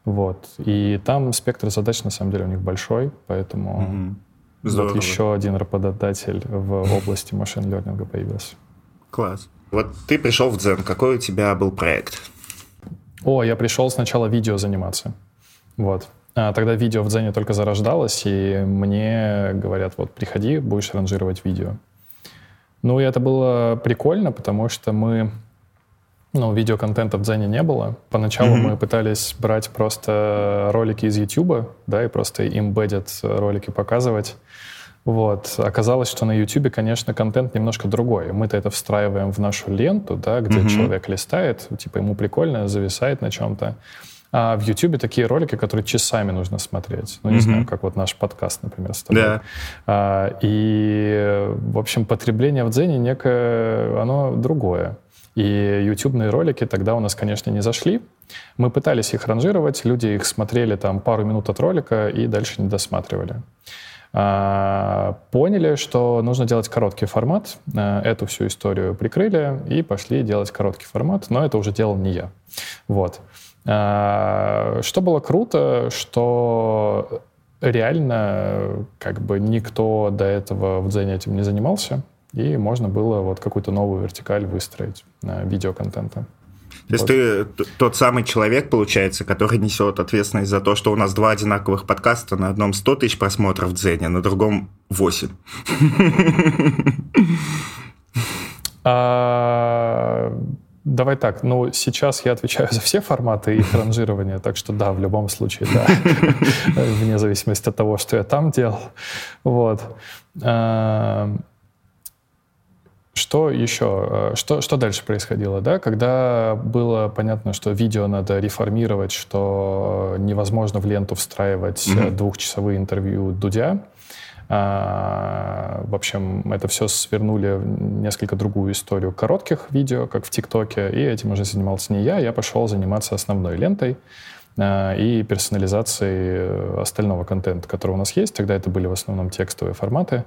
Вот. И там спектр задач, на самом деле, у них большой, поэтому угу. вот еще один работодатель в области машин-лернинга появился. Класс. Вот ты пришел в Дзен. Какой у тебя был проект? О, я пришел сначала видео заниматься. Вот. А тогда видео в Дзене только зарождалось, и мне говорят, вот приходи, будешь ранжировать видео. Ну, и это было прикольно, потому что мы ну, видеоконтента в Дзене не было. Поначалу mm-hmm. мы пытались брать просто ролики из YouTube, да, и просто embedded ролики показывать. Вот. Оказалось, что на YouTube, конечно, контент немножко другой. Мы-то это встраиваем в нашу ленту, да, где mm-hmm. человек листает, типа ему прикольно, зависает на чем-то. А в YouTube такие ролики, которые часами нужно смотреть. Ну, не mm-hmm. знаю, как вот наш подкаст, например, с тобой. Yeah. А, и, в общем, потребление в Дзене некое, оно другое. И ютубные ролики тогда у нас, конечно, не зашли. Мы пытались их ранжировать, люди их смотрели там пару минут от ролика и дальше не досматривали. А, поняли, что нужно делать короткий формат. А, эту всю историю прикрыли и пошли делать короткий формат, но это уже делал не я. Вот. А, что было круто, что реально как бы никто до этого в Дзене этим не занимался и можно было вот какую-то новую вертикаль выстроить на видеоконтента. То есть ты тот самый человек, получается, который несет ответственность за то, что у нас два одинаковых подкаста, на одном 100 тысяч просмотров в Дзене, на другом 8. А, давай так, ну, сейчас я отвечаю за все форматы их ранжирования, так что да, в любом случае, да. Вне зависимости от того, что я там делал. Вот. Что еще? Э, что, что дальше происходило? Да? Когда было понятно, что видео надо реформировать, что невозможно в ленту встраивать mm-hmm. двухчасовые интервью Дудя, а, в общем, это все свернули в несколько другую историю коротких видео, как в ТикТоке, и этим уже занимался не я, я пошел заниматься основной лентой а, и персонализацией остального контента, который у нас есть. Тогда это были в основном текстовые форматы.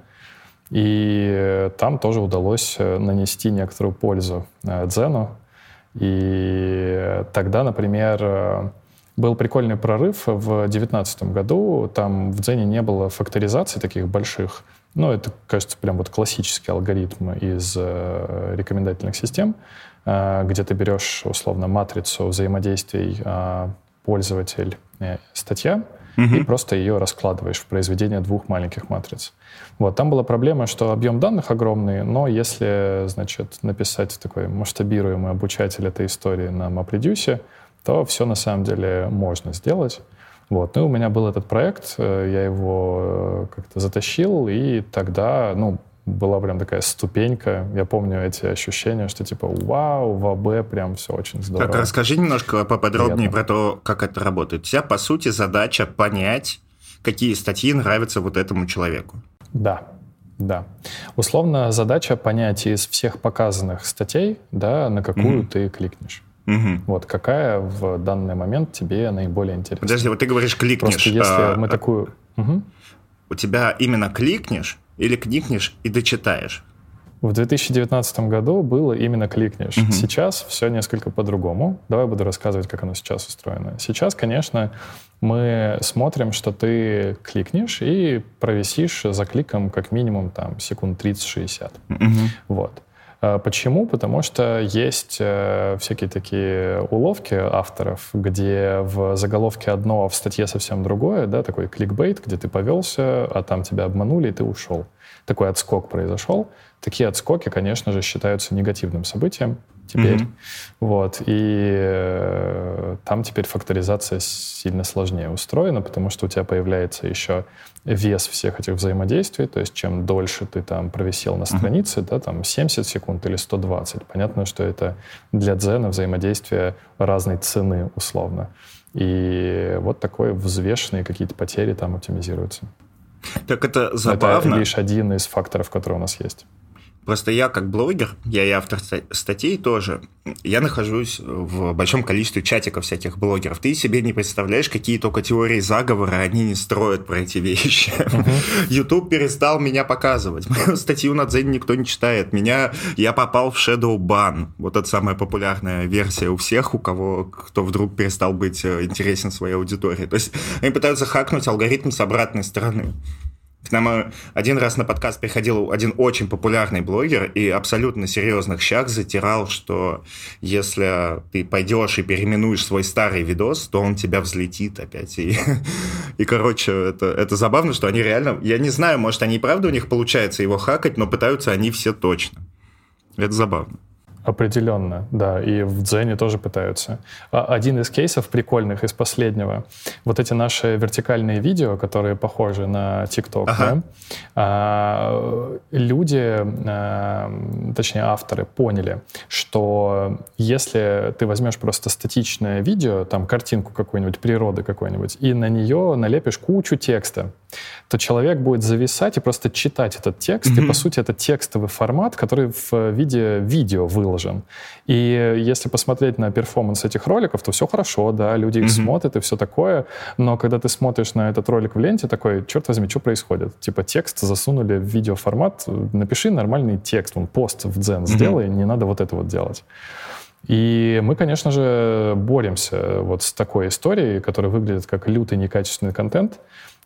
И там тоже удалось э, нанести некоторую пользу э, Дзену. И тогда, например, э, был прикольный прорыв в 2019 году. Там в Дзене не было факторизации таких больших. Ну, это, кажется, прям вот классический алгоритм из рекомендательных систем, где ты берешь, условно, матрицу взаимодействий пользователь-статья, угу. и просто ее раскладываешь в произведение двух маленьких матриц. Вот, там была проблема, что объем данных огромный, но если, значит, написать такой масштабируемый обучатель этой истории на MapReduce, то все на самом деле можно сделать. Вот. Ну, у меня был этот проект, э, я его э, как-то затащил, и тогда, ну, была прям такая ступенька. Я помню эти ощущения, что типа вау, в АБ прям все очень здорово. Так, расскажи немножко поподробнее Приятно. про то, как это работает. У тебя, по сути, задача понять, какие статьи нравятся вот этому человеку. Да, да. Условно задача понять из всех показанных статей, да, на какую mm-hmm. ты кликнешь. Угу. Вот какая в данный момент тебе наиболее интересна. Подожди, вот ты говоришь кликнешь. Просто если а, мы такую... Угу. У тебя именно кликнешь или кликнешь и дочитаешь? В 2019 году было именно кликнешь. Угу. Сейчас все несколько по-другому. Давай буду рассказывать, как оно сейчас устроено. Сейчас, конечно, мы смотрим, что ты кликнешь и провисишь за кликом как минимум там секунд 30-60. Угу. Вот. А, почему? Потому что есть э, всякие такие уловки авторов, где в заголовке одно, а в статье совсем другое, да, такой кликбейт, где ты повелся, а там тебя обманули, и ты ушел. Такой отскок произошел. Такие отскоки, конечно же, считаются негативным событием теперь. Mm-hmm. Вот. И э, там теперь факторизация сильно сложнее устроена, потому что у тебя появляется еще вес всех этих взаимодействий, то есть чем дольше ты там провисел на странице, mm-hmm. да, там 70 секунд или 120, понятно, что это для дзена взаимодействие разной цены условно. И вот такое взвешенные какие-то потери там оптимизируются. Так это забавно. Это лишь один из факторов, который у нас есть. Просто я как блогер, я и автор статей тоже, я нахожусь в большом количестве чатиков всяких блогеров. Ты себе не представляешь, какие только теории заговора они не строят про эти вещи. YouTube перестал меня показывать. Мою статью на Дзене никто не читает. Меня, я попал в Shadow Ban. Вот это самая популярная версия у всех, у кого, кто вдруг перестал быть э, интересен своей аудитории. То есть они пытаются хакнуть алгоритм с обратной стороны. К нам э, один раз на подкаст приходил один очень популярный блогер и абсолютно серьезных щах затирал, что если ты пойдешь и переименуешь свой старый видос, то он тебя взлетит опять. И, и короче, это, это забавно, что они реально... Я не знаю, может, они и правда у них получается его хакать, но пытаются они все точно. Это забавно. Определенно, да. И в Дзене тоже пытаются. А один из кейсов прикольных из последнего. Вот эти наши вертикальные видео, которые похожи на TikTok, ага. да? а, люди, а, точнее авторы, поняли, что если ты возьмешь просто статичное видео, там картинку какую-нибудь, природы какой-нибудь, и на нее налепишь кучу текста, то человек будет зависать и просто читать этот текст. Mm-hmm. И, по сути, это текстовый формат, который в виде видео выложен выложен. И если посмотреть на перформанс этих роликов, то все хорошо, да, люди их mm-hmm. смотрят и все такое, но когда ты смотришь на этот ролик в ленте, такой, черт возьми, что происходит? Типа текст засунули в видеоформат, напиши нормальный текст, он пост в Дзен mm-hmm. сделай, не надо вот это вот делать. И мы, конечно же, боремся вот с такой историей, которая выглядит как лютый некачественный контент,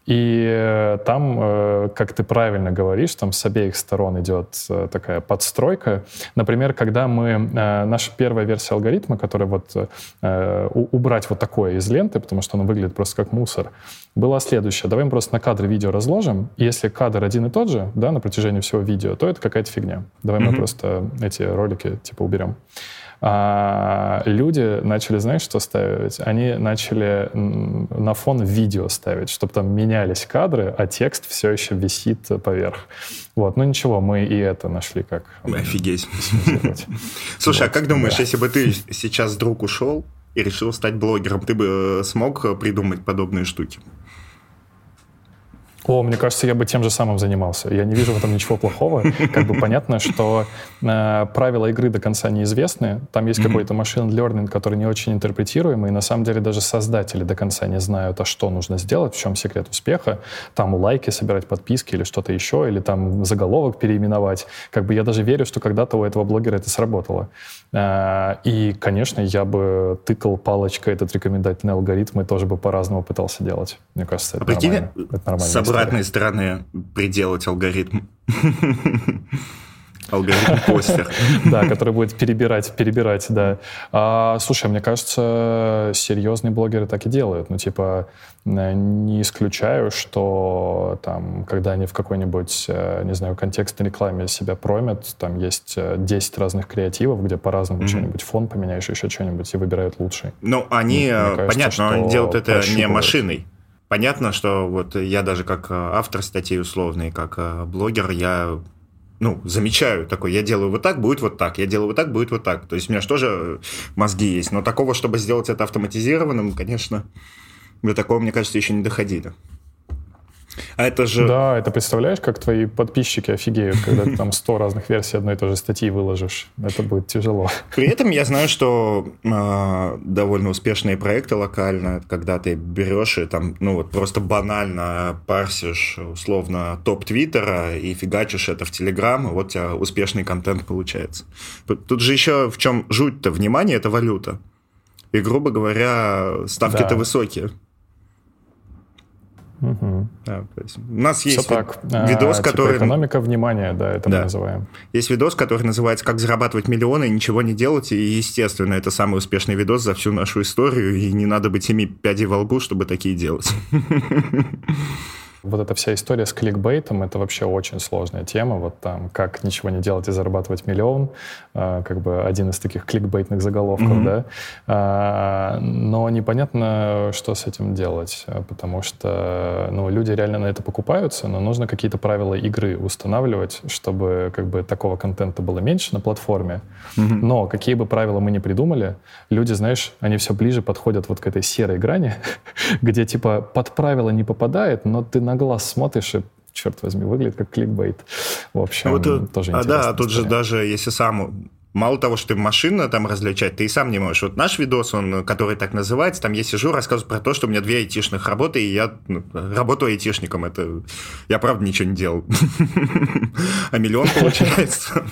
и э, там, э, как ты правильно говоришь, там с обеих сторон идет э, такая подстройка. Например, когда мы... Наша первая версия алгоритма, которая вот убрать вот такое из ленты, потому что оно выглядит просто как мусор, была следующая. Давай мы просто на кадры видео разложим. И если кадр один и тот же, да, на протяжении всего видео, то это какая-то фигня. Давай mm-hmm. мы просто эти ролики типа уберем а люди начали, знаешь, что ставить? Они начали на фон видео ставить, чтобы там менялись кадры, а текст все еще висит поверх. Вот, ну ничего, мы и это нашли как. Офигеть. Слушай, а как думаешь, если бы ты сейчас вдруг ушел и решил стать блогером, ты бы э, смог придумать подобные штуки? О, мне кажется, я бы тем же самым занимался. Я не вижу в этом ничего плохого. Как бы понятно, что э, правила игры до конца неизвестны. Там есть mm-hmm. какой-то машин learning, который не очень интерпретируемый. И на самом деле даже создатели до конца не знают, а что нужно сделать, в чем секрет успеха. Там лайки собирать, подписки или что-то еще, или там заголовок переименовать. Как бы я даже верю, что когда-то у этого блогера это сработало. Э, и, конечно, я бы тыкал палочкой этот рекомендательный алгоритм и тоже бы по-разному пытался делать. Мне кажется, это а нормально. Это нормально обратной стороны приделать алгоритм. Алгоритм постер. Да, который будет перебирать, перебирать, да. А, слушай, мне кажется, серьезные блогеры так и делают. Ну, типа, не исключаю, что там, когда они в какой-нибудь, э, не знаю, контекстной рекламе себя промят, там есть 10 э, разных креативов, где по-разному mm-hmm. что-нибудь, фон поменяешь, еще что-нибудь, и выбирают лучший. Ну, они, кажется, понятно, они делают это не машиной. Понятно, что вот я даже как э, автор статей условный, как э, блогер, я ну, замечаю такой, я делаю вот так, будет вот так, я делаю вот так, будет вот так. То есть у меня же тоже мозги есть, но такого, чтобы сделать это автоматизированным, конечно, до такого, мне кажется, еще не доходили. А это же... Да, это представляешь, как твои подписчики офигеют, когда ты там 100 разных версий одной и той же статьи выложишь. Это будет тяжело. При этом я знаю, что э, довольно успешные проекты локально, когда ты берешь и там, ну вот просто банально парсишь условно топ Твиттера и фигачишь это в Телеграм, и вот у тебя успешный контент получается. Тут же еще в чем жуть-то, внимание, это валюта. И, грубо говоря, ставки-то да. высокие. Угу. Да, то есть у нас есть Все так. видос, а, который... Типа экономика внимания, да, это да. мы называем. Есть видос, который называется «Как зарабатывать миллионы и ничего не делать», и, естественно, это самый успешный видос за всю нашу историю, и не надо быть семи пядей во лбу, чтобы такие делать. Вот эта вся история с кликбейтом — это вообще очень сложная тема. Вот там как ничего не делать и зарабатывать миллион, э, как бы один из таких кликбейтных заголовков, mm-hmm. да. А, но непонятно, что с этим делать, потому что ну, люди реально на это покупаются, но нужно какие-то правила игры устанавливать, чтобы как бы такого контента было меньше на платформе. Mm-hmm. Но какие бы правила мы ни придумали, люди, знаешь, они все ближе подходят вот к этой серой грани, где типа под правила не попадает, но ты на глаз смотришь и черт возьми, выглядит как кликбейт. В общем, а вот, э, тоже а Да, тут же даже если сам Мало того, что ты машина там различать, ты и сам не можешь. Вот наш видос, он, который так называется, там я сижу, рассказываю про то, что у меня две айтишных работы, и я ну, работаю айтишником. Это я правда ничего не делал. А миллион получается.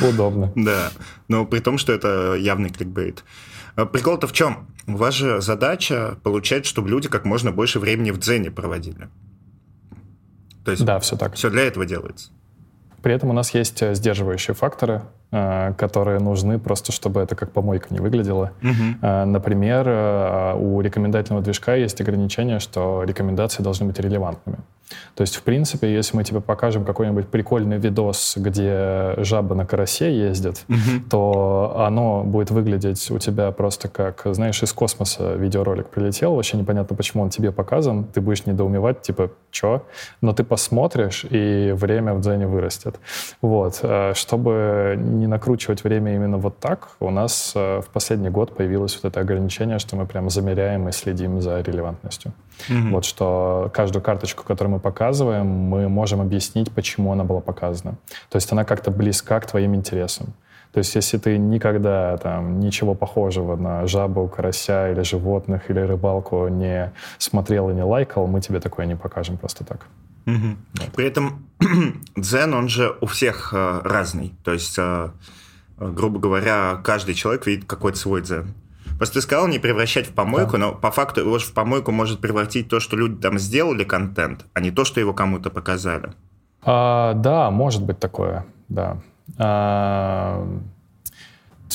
Удобно. Да. Но при том, что это явный кликбейт. А прикол-то в чем? Же задача получать, чтобы люди как можно больше времени в дзене проводили. То есть да, все так. Все для этого делается. При этом у нас есть э, сдерживающие факторы, которые нужны просто, чтобы это как помойка не выглядело. Угу. Например, у рекомендательного движка есть ограничение, что рекомендации должны быть релевантными. То есть, в принципе, если мы тебе покажем какой-нибудь прикольный видос, где жаба на карасе ездит, mm-hmm. то оно будет выглядеть у тебя просто как, знаешь, из космоса видеоролик прилетел, вообще непонятно, почему он тебе показан, ты будешь недоумевать, типа, чё? Но ты посмотришь, и время в дзене вырастет. Вот. Э, чтобы не накручивать время именно вот так, у нас э, в последний год появилось вот это ограничение, что мы прям замеряем и следим за релевантностью. Mm-hmm. Вот что каждую карточку, которую мы показываем, мы можем объяснить, почему она была показана. То есть она как-то близка к твоим интересам. То есть если ты никогда там ничего похожего на жабу, карася или животных, или рыбалку не смотрел и не лайкал, мы тебе такое не покажем просто так. Угу. Вот. При этом дзен, он же у всех э, разный. То есть, э, э грубо говоря, каждый человек видит какой-то свой дзен. Просто ты сказал не превращать в помойку, да. но по факту его же в помойку может превратить то, что люди там сделали контент, а не то, что его кому-то показали. А, да, может быть такое, да. А,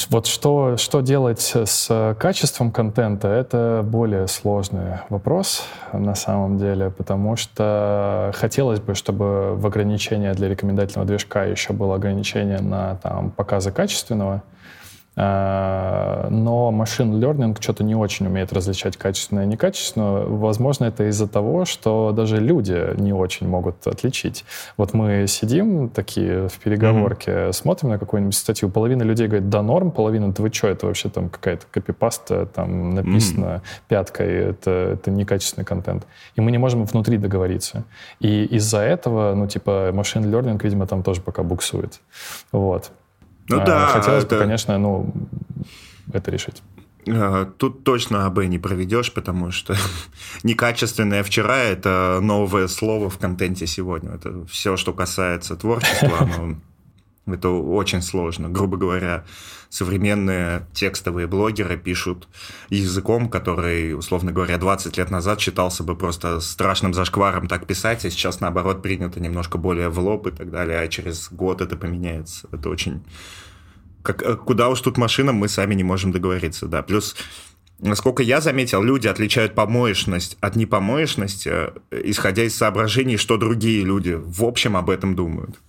вот что, что делать с качеством контента, это более сложный вопрос на самом деле, потому что хотелось бы, чтобы в ограничении для рекомендательного движка еще было ограничение на там, показы качественного, но машин learning что-то не очень умеет различать качественное и некачественное. Возможно, это из-за того, что даже люди не очень могут отличить. Вот мы сидим такие в переговорке, mm-hmm. смотрим на какую-нибудь статью, половина людей говорит, да, норм, половина, да вы что, это вообще там какая-то копипаста, там написано mm-hmm. пяткой, это, это некачественный контент. И мы не можем внутри договориться. И из-за этого, ну, типа, машин learning, видимо, там тоже пока буксует. Вот. Ну а, да. Хотелось это... бы, конечно, ну, это решить. А, тут точно АБ не проведешь, потому что некачественное вчера – это новое слово в контенте сегодня. Это все, что касается творчества, оно это очень сложно. Грубо говоря, современные текстовые блогеры пишут языком, который, условно говоря, 20 лет назад считался бы просто страшным зашкваром так писать, а сейчас, наоборот, принято немножко более в лоб и так далее, а через год это поменяется. Это очень... Как, э, куда уж тут машинам, мы сами не можем договориться, да. Плюс Насколько я заметил, люди отличают помоечность от непомоечности, э, исходя из соображений, что другие люди в общем об этом думают.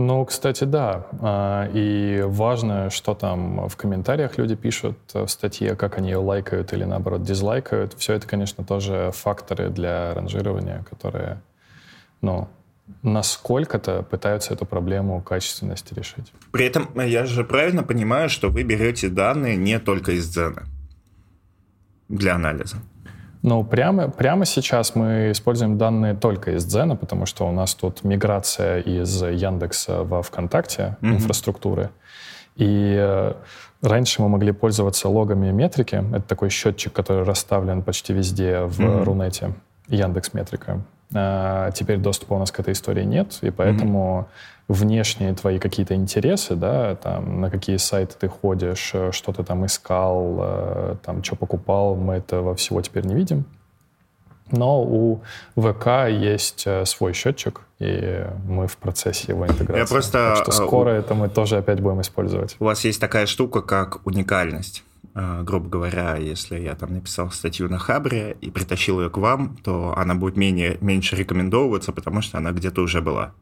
Ну, кстати, да. А, и важно, что там в комментариях люди пишут в статье, как они ее лайкают или, наоборот, дизлайкают. Все это, конечно, тоже факторы для ранжирования, которые, ну, насколько-то пытаются эту проблему качественности решить. При этом я же правильно понимаю, что вы берете данные не только из Дзена для анализа. Ну, прямо, прямо сейчас мы используем данные только из Дзена, потому что у нас тут миграция из Яндекса во ВКонтакте mm-hmm. инфраструктуры. И э, раньше мы могли пользоваться логами метрики. Это такой счетчик, который расставлен почти везде в mm-hmm. Рунете. Яндекс Метрика. А теперь доступа у нас к этой истории нет, и поэтому mm-hmm. внешние твои какие-то интересы, да, там, на какие сайты ты ходишь, э, что ты там искал, э, там, что покупал, мы этого всего теперь не видим. Но у ВК есть э, свой счетчик, и мы в процессе его интеграции. Я просто... Так что скоро это мы тоже опять будем использовать. У вас есть такая штука, как уникальность. Э, грубо говоря, если я там написал статью на Хабре и притащил ее к вам, то она будет менее, меньше рекомендовываться, потому что она где-то уже была.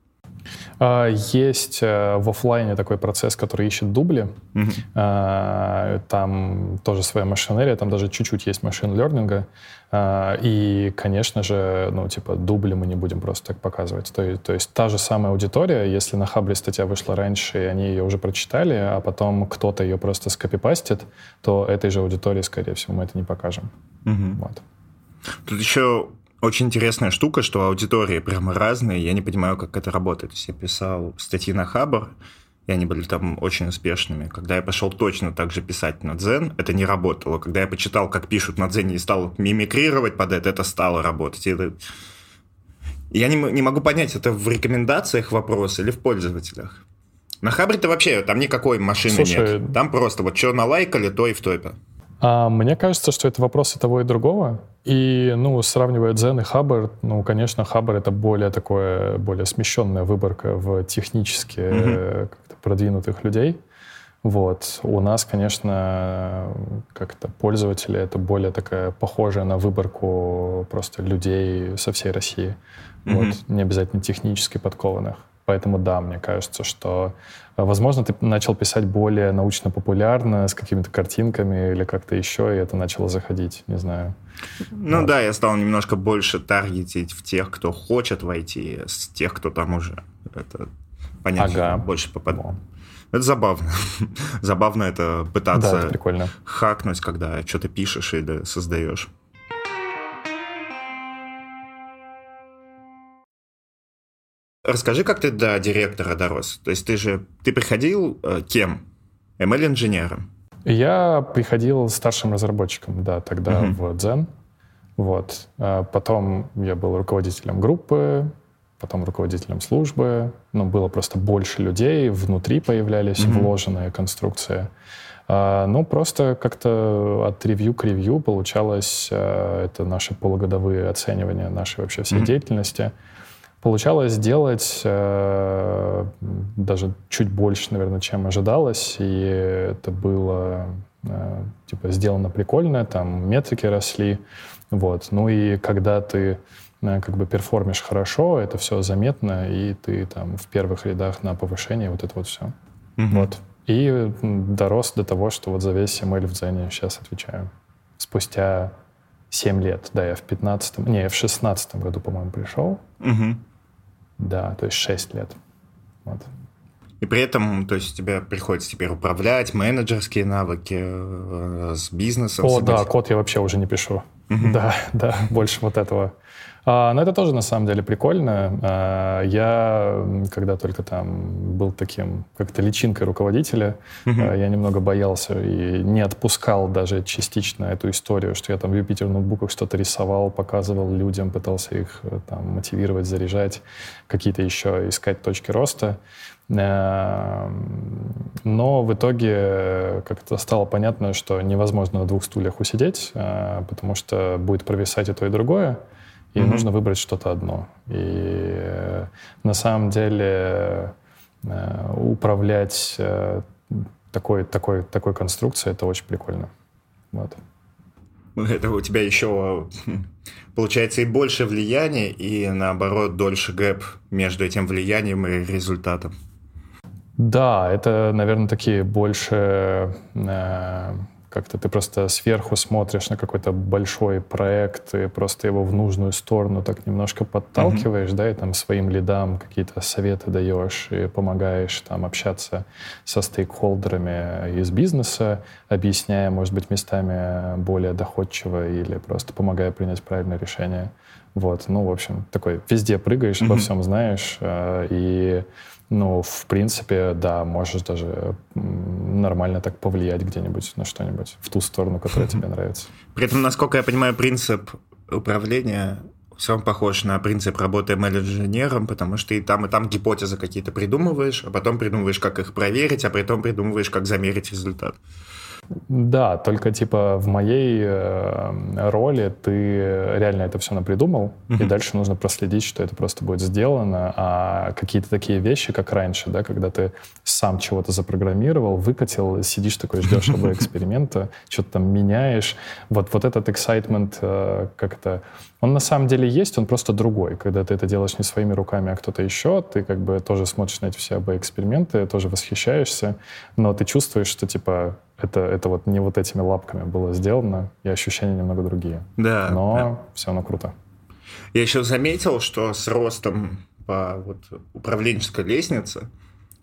А, есть э, в офлайне такой процесс, который ищет дубли. Mm-hmm. Там тоже своя машинерия, там даже чуть-чуть есть машин лернинга. А, и, конечно же, ну, типа, дубли мы не будем просто так показывать. То, есть, то есть та же самая аудитория, если на Хабре статья вышла раньше, и они ее уже прочитали, а потом кто-то ее просто скопипастит, то этой же аудитории, скорее всего, мы это не покажем. Mm-hmm. Вот. Тут еще очень интересная штука, что аудитории прямо разные. Я не понимаю, как это работает. То есть я писал статьи на Хабр, и они были там очень успешными. Когда я пошел точно так же писать на Дзен, это не работало. Когда я почитал, как пишут на Дзене и стал мимикрировать под это, это стало работать. это... Я не, не могу понять, это в рекомендациях вопрос или в пользователях. На Хабре-то вообще там никакой машины Слушай, нет. Там просто вот что налайкали, то и в топе. А мне кажется, что это вопросы того и другого. И, ну, сравнивая Zen и Хабр, ну, конечно, Хабр — это более такое, более смещенная выборка в технически mm-hmm. продвинутых людей. Вот. У нас, конечно, как-то пользователи — это более такая похожая на выборку просто людей со всей России. Mm-hmm. Вот. Не обязательно технически подкованных. Поэтому да, мне кажется, что, э, возможно, ты начал писать более научно-популярно, с какими-то картинками или как-то еще, и это начало заходить, не знаю. Ну вот. да, я стал немножко больше таргетить в тех, кто хочет войти, с тех, кто там уже. Это понятно, ага. больше попадал. Это забавно. забавно это пытаться да, это прикольно. хакнуть, когда что-то пишешь или создаешь. Расскажи, как ты до директора дорос. То есть ты же, ты приходил э, кем? ML-инженером? Я приходил старшим разработчиком, да, тогда uh-huh. в Zen. Вот. А потом я был руководителем группы, потом руководителем службы. Ну, было просто больше людей, внутри появлялись uh-huh. вложенные конструкции. А, ну, просто как-то от ревью к ревью получалось, а, это наши полугодовые оценивания нашей вообще всей uh-huh. деятельности — Получалось сделать э, даже чуть больше, наверное, чем ожидалось, и это было э, типа сделано прикольно, там метрики росли, вот. Ну и когда ты э, как бы перформишь хорошо, это все заметно, и ты там в первых рядах на повышении, вот это вот все. Mm-hmm. Вот. И дорос до того, что вот за весь ML в Дзене сейчас отвечаю. Спустя 7 лет. Да, я в 15 не, я в 16 году, по-моему, пришел. Угу. Да, то есть 6 лет. Вот. И при этом, то есть тебе приходится теперь управлять, менеджерские навыки э, с бизнесом. О, события. да, код я вообще уже не пишу. Угу. Да, да, больше вот этого. А, но это тоже на самом деле прикольно. А, я, когда только там был таким как-то личинкой руководителя, uh-huh. а, я немного боялся и не отпускал даже частично эту историю, что я там в Юпитер ноутбуках что-то рисовал, показывал людям, пытался их э, там мотивировать, заряжать, какие-то еще искать точки роста. А, но в итоге как-то стало понятно, что невозможно на двух стульях усидеть, а, потому что будет провисать и то, и другое и mm-hmm. нужно выбрать что-то одно. И э, на самом деле э, управлять э, такой, такой, такой конструкцией это очень прикольно. Вот. Это у тебя еще получается и больше влияния, и наоборот дольше гэп между этим влиянием и результатом. Да, это, наверное, такие больше э, как-то ты просто сверху смотришь на какой-то большой проект и просто его в нужную сторону так немножко подталкиваешь, mm-hmm. да, и там своим лидам какие-то советы даешь и помогаешь там общаться со стейкхолдерами из бизнеса, объясняя, может быть, местами более доходчиво или просто помогая принять правильное решение. Вот, ну, в общем, такой везде прыгаешь, mm-hmm. обо всем знаешь, э, и ну, в принципе, да, можешь даже нормально так повлиять где-нибудь на что-нибудь в ту сторону, которая тебе нравится. При этом, насколько я понимаю, принцип управления сам похож на принцип работы ML-инженером, потому что и там, и там гипотезы какие-то придумываешь, а потом придумываешь, как их проверить, а потом придумываешь, как замерить результат. Да, только типа в моей э, роли ты реально это все напридумал, mm-hmm. и дальше нужно проследить, что это просто будет сделано, а какие-то такие вещи, как раньше, да, когда ты сам чего-то запрограммировал, выкатил, сидишь такой, ждешь обои эксперимента, что-то там меняешь, вот, вот этот excitement э, как-то он на самом деле есть, он просто другой. Когда ты это делаешь не своими руками, а кто-то еще, ты как бы тоже смотришь на эти все эксперименты, тоже восхищаешься, но ты чувствуешь, что типа это, это вот не вот этими лапками было сделано, и ощущения немного другие. Да. Но да. все равно круто. Я еще заметил, что с ростом по вот управленческой лестнице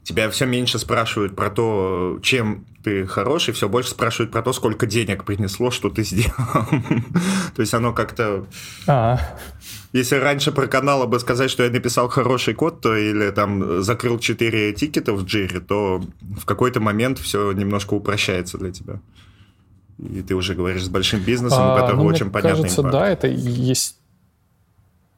тебя все меньше спрашивают про то, чем ты хороший, все больше спрашивают про то, сколько денег принесло, что ты сделал. То есть оно как-то... А. Если раньше про канал бы сказать, что я написал хороший код, то или там закрыл 4 тикета в джире, то в какой-то момент все немножко упрощается для тебя. И ты уже говоришь с большим бизнесом, а, у которого ну, очень понятный кажется, да, это есть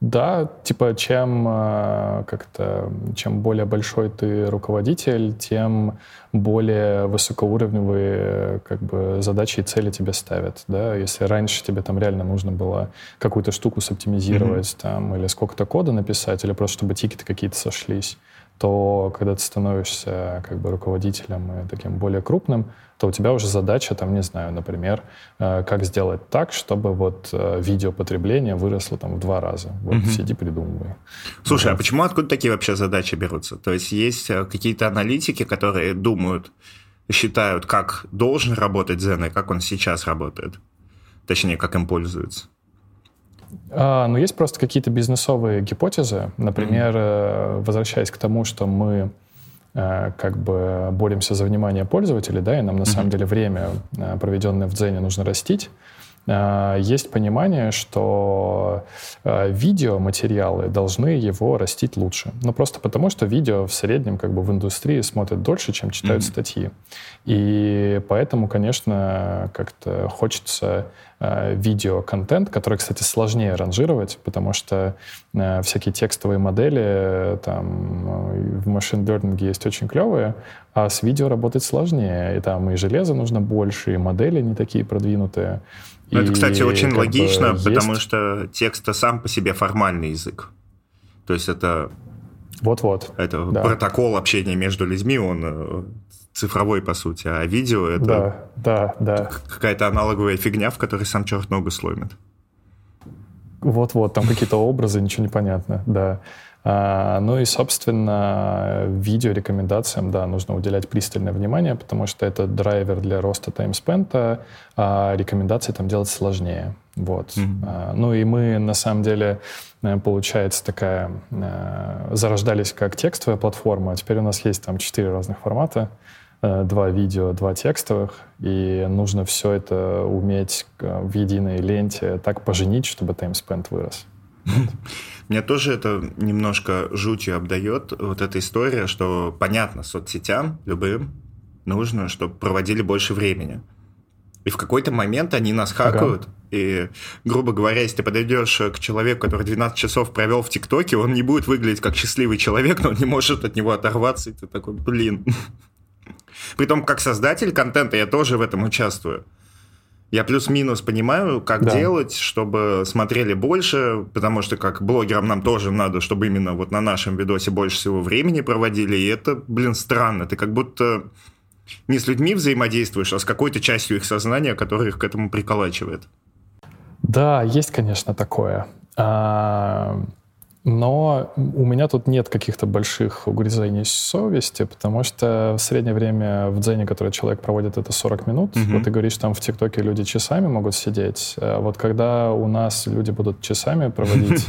да, типа чем э, как-то чем более большой ты руководитель, тем более высокоуровневые как бы задачи и цели тебе ставят, да. Если раньше тебе там реально нужно было какую-то штуку соптимизировать mm-hmm. там или сколько-то кода написать, или просто чтобы тикеты какие-то сошлись, то когда ты становишься как бы руководителем и таким более крупным, то у тебя уже задача, там, не знаю, например, э, как сделать так, чтобы вот э, видеопотребление выросло там в два раза. Вот угу. сиди, придумывай. Слушай, вот. а почему откуда такие вообще задачи берутся? То есть есть э, какие-то аналитики, которые думают, считают, как должен работать Zen и как он сейчас работает? Точнее, как им пользуются? А, ну, есть просто какие-то бизнесовые гипотезы. Например, mm-hmm. возвращаясь к тому, что мы Э, как бы боремся за внимание пользователей, да, и нам на mm-hmm. самом деле время, э, проведенное в Дзене, нужно растить. Э, есть понимание, что видеоматериалы должны его растить лучше. Ну, просто потому, что видео в среднем как бы в индустрии смотрят дольше, чем читают mm-hmm. статьи. И поэтому, конечно, как-то хочется Э, видеоконтент, который, кстати, сложнее ранжировать, потому что э, всякие текстовые модели там в машин learning есть очень клевые, а с видео работать сложнее. И там и железо нужно больше, и модели не такие продвинутые. Ну, это, кстати, очень логично, бы, потому есть... что текст сам по себе формальный язык. То есть это вот-вот. Это да. протокол общения между людьми, он цифровой, по сути, а видео это да, да, да. какая-то аналоговая фигня, в которой сам черт ногу сломит. Вот-вот, там какие-то образы, ничего не понятно, да. А, ну и, собственно, видеорекомендациям, да, нужно уделять пристальное внимание, потому что это драйвер для роста таймспента, а рекомендации там делать сложнее. Вот. Mm-hmm. Ну и мы, на самом деле, э, получается такая, а, зарождались как текстовая платформа, а теперь у нас есть там четыре разных формата. Э, два видео, два текстовых, и нужно все это уметь э, в единой ленте так поженить, чтобы таймспенд вырос. Мне тоже это немножко жутью обдает, вот эта история, что понятно, соцсетям любым нужно, чтобы проводили больше времени. И в какой-то момент они нас хакают. Ага. И, грубо говоря, если ты подойдешь к человеку, который 12 часов провел в ТикТоке, он не будет выглядеть как счастливый человек, но он не может от него оторваться. И ты такой, блин, Притом, как создатель контента я тоже в этом участвую. Я плюс-минус понимаю, как да. делать, чтобы смотрели больше, потому что как блогерам нам тоже надо, чтобы именно вот на нашем видосе больше всего времени проводили, и это, блин, странно. Ты как будто не с людьми взаимодействуешь, а с какой-то частью их сознания, которая их к этому приколачивает. Да, есть, конечно, такое. А, но у меня тут нет каких-то больших угрызений совести, потому что в среднее время в дзене, которое человек проводит, это 40 минут. Mm-hmm. Вот ты говоришь, там в ТикТоке люди часами могут сидеть. А вот когда у нас люди будут часами проводить,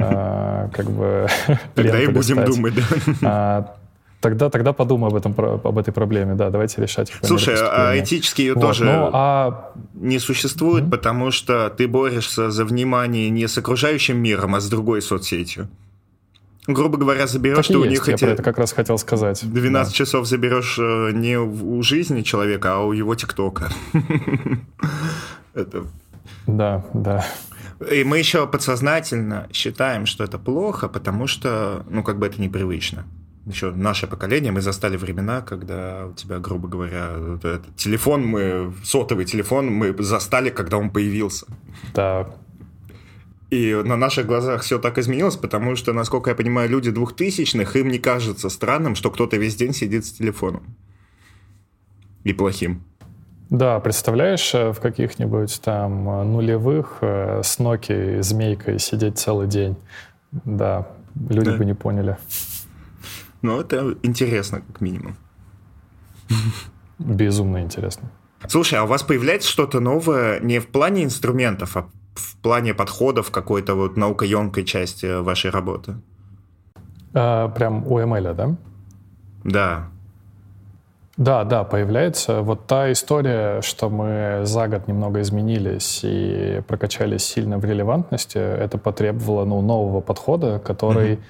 а, как бы... Тогда и будем думать, да. Тогда, тогда подумай об, этом, об этой проблеме, да, давайте решать. Слушай, а этически ее вот, тоже ну, а... не существует, mm-hmm. потому что ты борешься за внимание не с окружающим миром, а с другой соцсетью. Грубо говоря, заберешь ты у них я эти... про это как раз хотел сказать. 12 да. часов заберешь э, не у жизни человека, а у его ТикТока. Это... Да, да. И мы еще подсознательно считаем, что это плохо, потому что, ну, как бы это непривычно. Еще наше поколение, мы застали времена, когда у тебя, грубо говоря, этот телефон, мы, сотовый телефон мы застали, когда он появился. Так. И на наших глазах все так изменилось, потому что, насколько я понимаю, люди двухтысячных, им не кажется странным, что кто-то весь день сидит с телефоном. И плохим. Да, представляешь, э, в каких-нибудь там э, нулевых э, с Nokia змейкой сидеть целый день. Да, люди да. бы не поняли. Ну, это интересно, как минимум. Безумно интересно. Слушай, а у вас появляется что-то новое не в плане инструментов, а в плане подходов какой-то вот наукоемкой части вашей работы? А, прям у ML, да? Да. Да, да, появляется. Вот та история, что мы за год немного изменились и прокачались сильно в релевантности, это потребовало ну, нового подхода, который mm-hmm.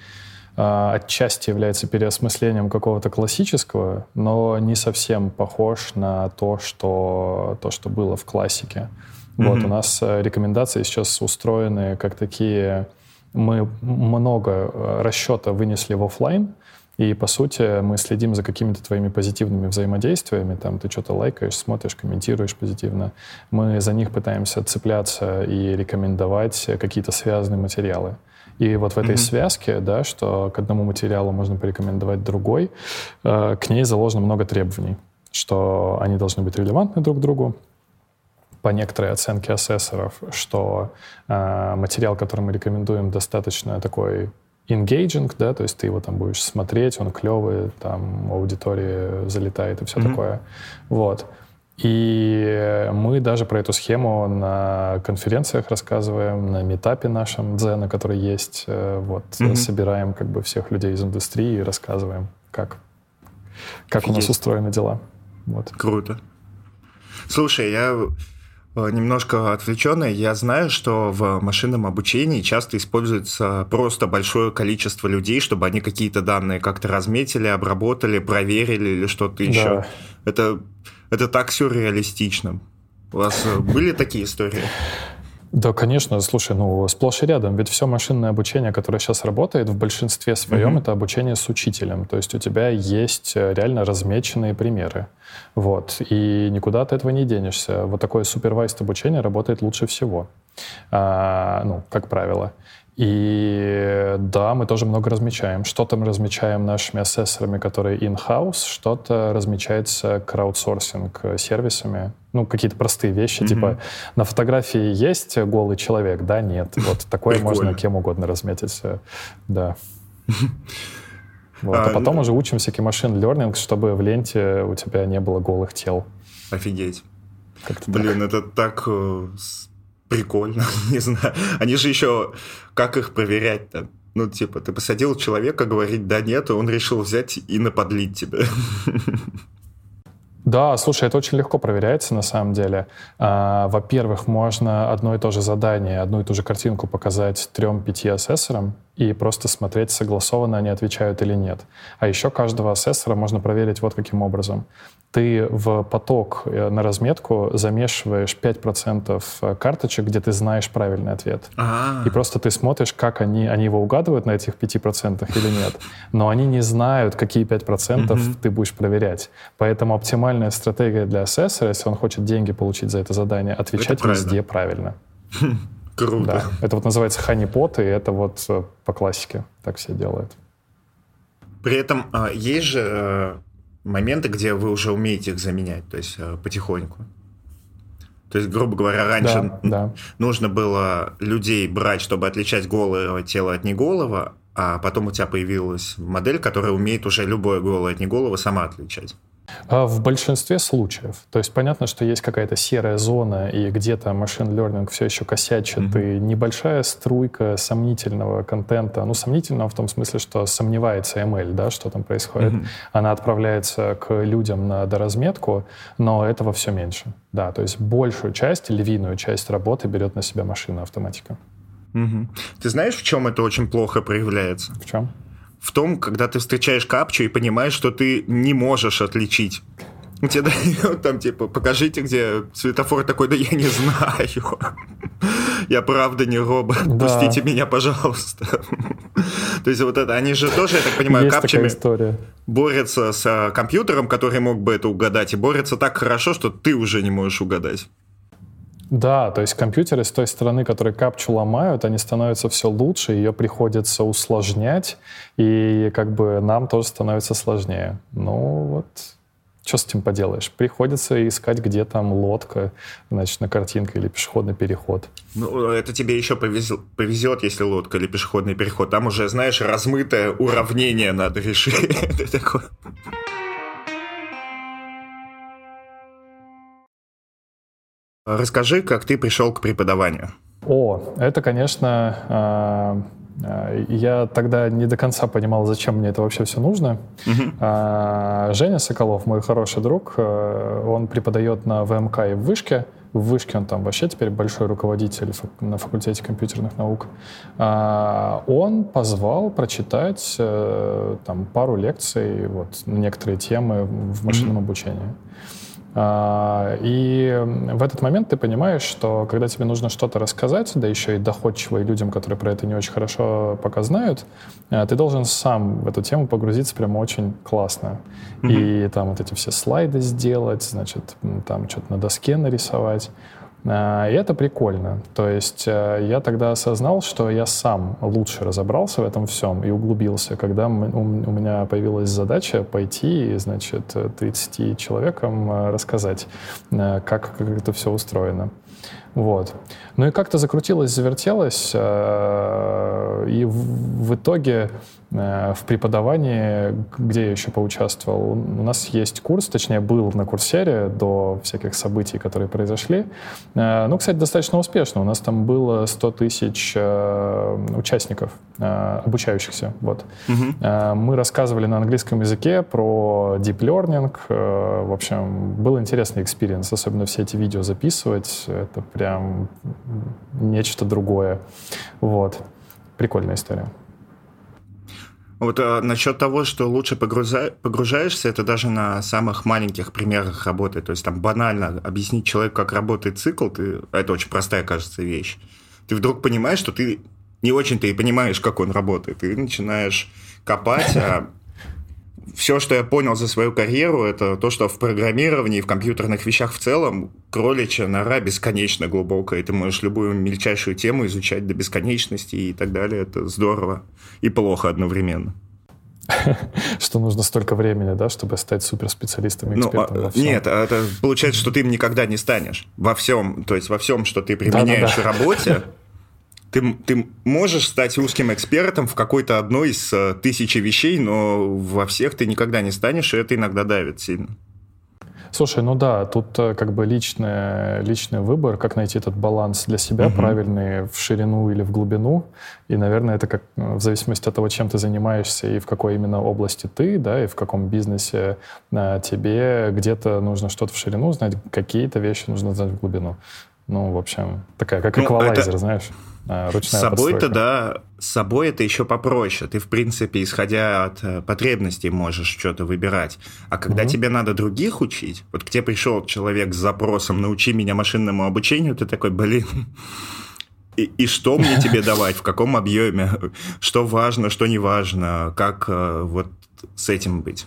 Отчасти является переосмыслением какого-то классического, но не совсем похож на то, что, то, что было в классике. Mm-hmm. Вот, у нас э, рекомендации сейчас устроены как такие... Мы много э, расчета вынесли в офлайн, и, по сути, мы следим за какими-то твоими позитивными взаимодействиями. Там ты что-то лайкаешь, смотришь, комментируешь позитивно. Мы за них пытаемся цепляться и рекомендовать какие-то связанные материалы. И вот в этой mm-hmm. связке, да, что к одному материалу можно порекомендовать другой, э, к ней заложено много требований, что они должны быть релевантны друг к другу, по некоторой оценке ассессоров, что э, материал, который мы рекомендуем, достаточно такой engaging, да, то есть ты его там будешь смотреть, он клевый, там аудитория залетает и все mm-hmm. такое. Вот. И мы даже про эту схему на конференциях рассказываем, на метапе нашем Дзена, который есть, э, вот, mm-hmm. собираем как бы всех людей из индустрии и рассказываем, как, как у нас устроены дела. Вот. Круто. Слушай, я Э, немножко отвлеченное. Я знаю, что в машинном обучении часто используется просто большое количество людей, чтобы они какие-то данные как-то разметили, обработали, проверили или что-то еще. Да. Это, это так сюрреалистично. У вас э, были такие истории? Да, конечно. Слушай, ну, сплошь и рядом. Ведь все машинное обучение, которое сейчас работает, в большинстве своем mm-hmm. это обучение с учителем. То есть у тебя есть э, реально размеченные примеры. Вот. И никуда от этого не денешься. Вот такое супервайст обучение работает лучше всего. А, ну, как правило. И да, мы тоже много размечаем. Что-то мы размечаем нашими ассессорами, которые in-house, что-то размечается краудсорсинг сервисами. Ну, какие-то простые вещи, mm-hmm. типа на фотографии есть голый человек, да, нет. Вот такое можно кем угодно разметить. Да. Вот. А, а потом уже учим всякий машин learning, чтобы в ленте у тебя не было голых тел. Офигеть. Блин, так. это так э, прикольно, не знаю. Они же еще, как их проверять-то? Ну, типа, ты посадил человека говорить «да, нет», и он решил взять и наподлить тебя. Да, слушай, это очень легко проверяется на самом деле. А, во-первых, можно одно и то же задание, одну и ту же картинку показать трем-пяти асессорам и просто смотреть, согласованно они отвечают или нет. А еще каждого асессора можно проверить вот каким образом ты в поток э, на разметку замешиваешь 5% э, карточек, где ты знаешь правильный ответ. А-а-а. И просто ты смотришь, как они, они его угадывают на этих 5% или нет. Но они не знают, какие 5% угу. ты будешь проверять. Поэтому оптимальная стратегия для ассессора, если он хочет деньги получить за это задание, отвечать это везде правильно. Круто. Да. Это вот называется ханипот, и это вот э, по классике так все делают. При этом а, есть же моменты, где вы уже умеете их заменять, то есть э, потихоньку. То есть, грубо говоря, раньше да, да. нужно было людей брать, чтобы отличать голое тело от неголого, а потом у тебя появилась модель, которая умеет уже любое голое от неголого сама отличать. А в большинстве случаев. То есть понятно, что есть какая-то серая зона, и где-то машин learning все еще косячит, mm-hmm. и небольшая струйка сомнительного контента, ну, сомнительного в том смысле, что сомневается ML, да, что там происходит. Mm-hmm. Она отправляется к людям на доразметку, но этого все меньше. Да, то есть большую часть, львиную часть работы берет на себя машина автоматика. Угу. Ты знаешь, в чем это очень плохо проявляется? В чем? В том, когда ты встречаешь капчу и понимаешь, что ты не можешь отличить. Тебе дают там, типа, покажите, где светофор такой, да я не знаю. Я правда не робот, да. пустите меня, пожалуйста. То есть вот это, они же тоже, я так понимаю, Есть капчами борются с э, компьютером, который мог бы это угадать, и борются так хорошо, что ты уже не можешь угадать. Да, то есть компьютеры с той стороны, которые капчу ломают, они становятся все лучше, ее приходится усложнять, и как бы нам тоже становится сложнее. Ну вот, что с этим поделаешь? Приходится искать, где там лодка, значит, на картинке или пешеходный переход. Ну, это тебе еще повезет, повезет, если лодка или пешеходный переход. Там уже, знаешь, размытое уравнение надо решить. Расскажи, как ты пришел к преподаванию. О, это, конечно, а, а, я тогда не до конца понимал, зачем мне это вообще все нужно. Uh-huh. Женя Соколов, мой хороший друг, э, он преподает на ВМК и в Вышке. В Вышке он там вообще теперь большой руководитель на факультете компьютерных наук. Он позвал прочитать э, там пару лекций, вот некоторые темы в машинном uh-huh. обучении. А, и в этот момент ты понимаешь, что когда тебе нужно что-то рассказать, да еще и доходчиво и людям, которые про это не очень хорошо пока знают, а, ты должен сам в эту тему погрузиться прямо очень классно. Mm-hmm. И там вот эти все слайды сделать, значит, там что-то на доске нарисовать. А, и это прикольно. То есть э, я тогда осознал, что я сам лучше разобрался в этом всем и углубился, когда у меня появилась задача пойти и, значит, 30 человекам э, рассказать, э, как, как это все устроено. Вот. Ну и как-то закрутилось, завертелось, и в итоге Э, в преподавании, где я еще поучаствовал. У нас есть курс, точнее, был на курсере до всяких событий, которые произошли. Э, ну, кстати, достаточно успешно. У нас там было 100 тысяч э, участников, обучающихся. Вот. Угу. Мы рассказывали на английском языке про deep learning. В общем, был интересный experience, особенно все эти видео записывать. Это прям нечто другое. Вот. Прикольная история. Вот а, насчет того, что лучше погруза... погружаешься, это даже на самых маленьких примерах работает. То есть там банально объяснить человеку, как работает цикл, ты... это очень простая, кажется, вещь. Ты вдруг понимаешь, что ты не очень-то и понимаешь, как он работает. Ты начинаешь копать, а все, что я понял за свою карьеру, это то, что в программировании, в компьютерных вещах в целом кроличья нора бесконечно глубокая, и ты можешь любую мельчайшую тему изучать до бесконечности и так далее. Это здорово и плохо одновременно. Что нужно столько времени, да, чтобы стать суперспециалистом и экспертом ну, во всем. Нет, а это получается, что ты им никогда не станешь. Во всем, то есть во всем, что ты применяешь в работе, ты, ты можешь стать русским экспертом в какой-то одной из э, тысячи вещей, но во всех ты никогда не станешь, и это иногда давит сильно. Слушай, ну да, тут э, как бы личный, личный выбор, как найти этот баланс для себя угу. правильный в ширину или в глубину. И, наверное, это как э, в зависимости от того, чем ты занимаешься и в какой именно области ты, да, и в каком бизнесе тебе где-то нужно что-то в ширину знать, какие-то вещи нужно знать в глубину. Ну, в общем, такая, как ну, эквалайзер, это... знаешь. А, ручная С собой-то, да, с собой это еще попроще. Ты, в принципе, исходя от э, потребностей, можешь что-то выбирать. А когда угу. тебе надо других учить, вот к тебе пришел человек с запросом «научи меня машинному обучению», ты такой, блин, и, и что мне тебе давать, в каком объеме, что важно, что не важно, как э, вот с этим быть?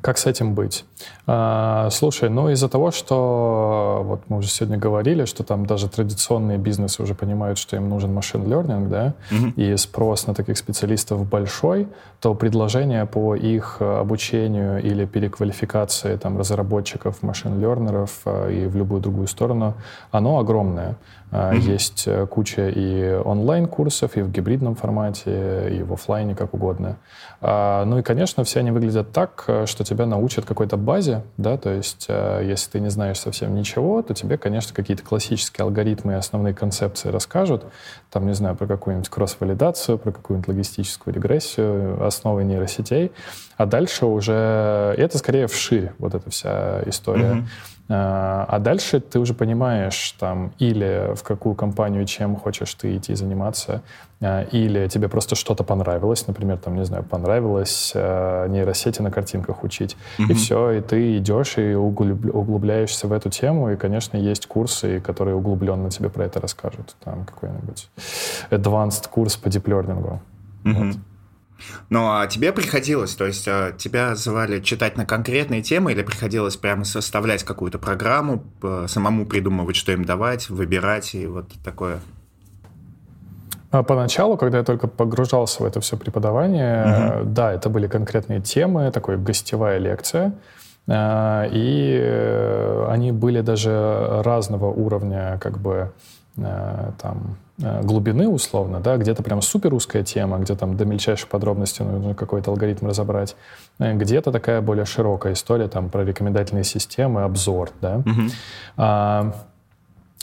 Как с этим быть? А, слушай, ну из-за того, что вот мы уже сегодня говорили, что там даже традиционные бизнесы уже понимают, что им нужен машин learning, да, угу. и спрос на таких специалистов большой, то предложение по их обучению или переквалификации там разработчиков машин лернеров а, и в любую другую сторону, оно огромное. Mm-hmm. Есть э, куча и онлайн-курсов, и в гибридном формате, и в офлайне, как угодно. А, ну и, конечно, все они выглядят так, э, что тебя научат какой-то базе, да, то есть э, если ты не знаешь совсем ничего, то тебе, конечно, какие-то классические алгоритмы и основные концепции расскажут, там, не знаю, про какую-нибудь кросс-валидацию, про какую-нибудь логистическую регрессию, основы нейросетей, а дальше уже, и это скорее вширь, вот эта вся история. Mm-hmm. А, а дальше ты уже понимаешь, там, или в какую компанию, чем хочешь ты идти заниматься, а, или тебе просто что-то понравилось, например, там, не знаю, понравилось а, нейросети на картинках учить, mm-hmm. и все, и ты идешь и углубляешься в эту тему, и, конечно, есть курсы, которые углубленно тебе про это расскажут, там, какой-нибудь advanced курс по диплернингу. Угу. Вот. Ну, а тебе приходилось, то есть а, тебя звали читать на конкретные темы или приходилось прямо составлять какую-то программу, самому придумывать, что им давать, выбирать и вот такое? А поначалу, когда я только погружался в это все преподавание, угу. да, это были конкретные темы, такой гостевая лекция, а, и э, они были даже разного уровня, как бы там Э, глубины условно, да, где-то прям супер узкая тема, где там до мельчайших подробностей нужно какой-то алгоритм разобрать, э, где-то такая более широкая история там про рекомендательные системы, обзор, да. Uh-huh. А,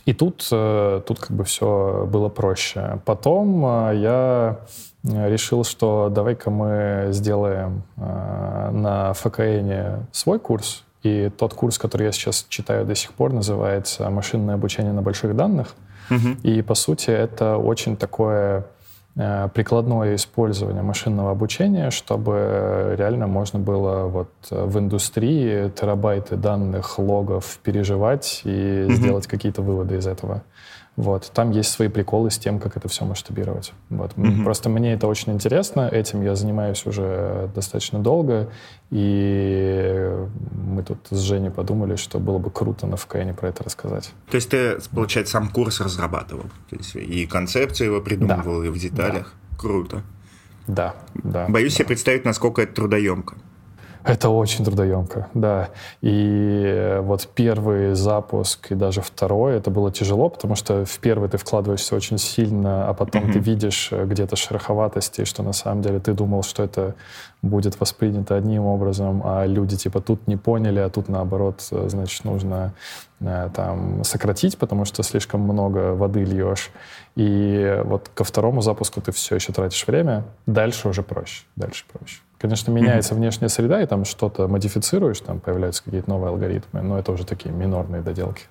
и тут, э, тут как бы все было проще. Потом я решил, что давай-ка мы сделаем на ФКН свой курс, и тот курс, который я сейчас читаю до сих пор, называется «Машинное обучение на больших данных». И, по сути, это очень такое э, прикладное использование машинного обучения, чтобы реально можно было вот в индустрии терабайты данных, логов переживать и mm-hmm. сделать какие-то выводы из этого. Вот. Там есть свои приколы с тем, как это все масштабировать. Вот. Mm-hmm. Просто мне это очень интересно, этим я занимаюсь уже достаточно долго, и мы тут с Женей подумали, что было бы круто на ФКН про это рассказать. То есть ты, получается, сам курс разрабатывал? То есть и концепцию его придумывал, да. и в деталях? Да. Круто. Да, да. Боюсь да. себе представить, насколько это трудоемко. Это очень трудоемко, да. И вот первый запуск и даже второй, это было тяжело, потому что в первый ты вкладываешься очень сильно, а потом mm-hmm. ты видишь э, где-то шероховатости, что на самом деле ты думал, что это будет воспринято одним образом, а люди типа тут не поняли, а тут наоборот, э, значит, нужно э, там сократить, потому что слишком много воды льешь. И вот ко второму запуску ты все еще тратишь время, дальше уже проще, дальше проще. Конечно, меняется mm-hmm. внешняя среда, и там что-то модифицируешь, там появляются какие-то новые алгоритмы, но это уже такие минорные доделки.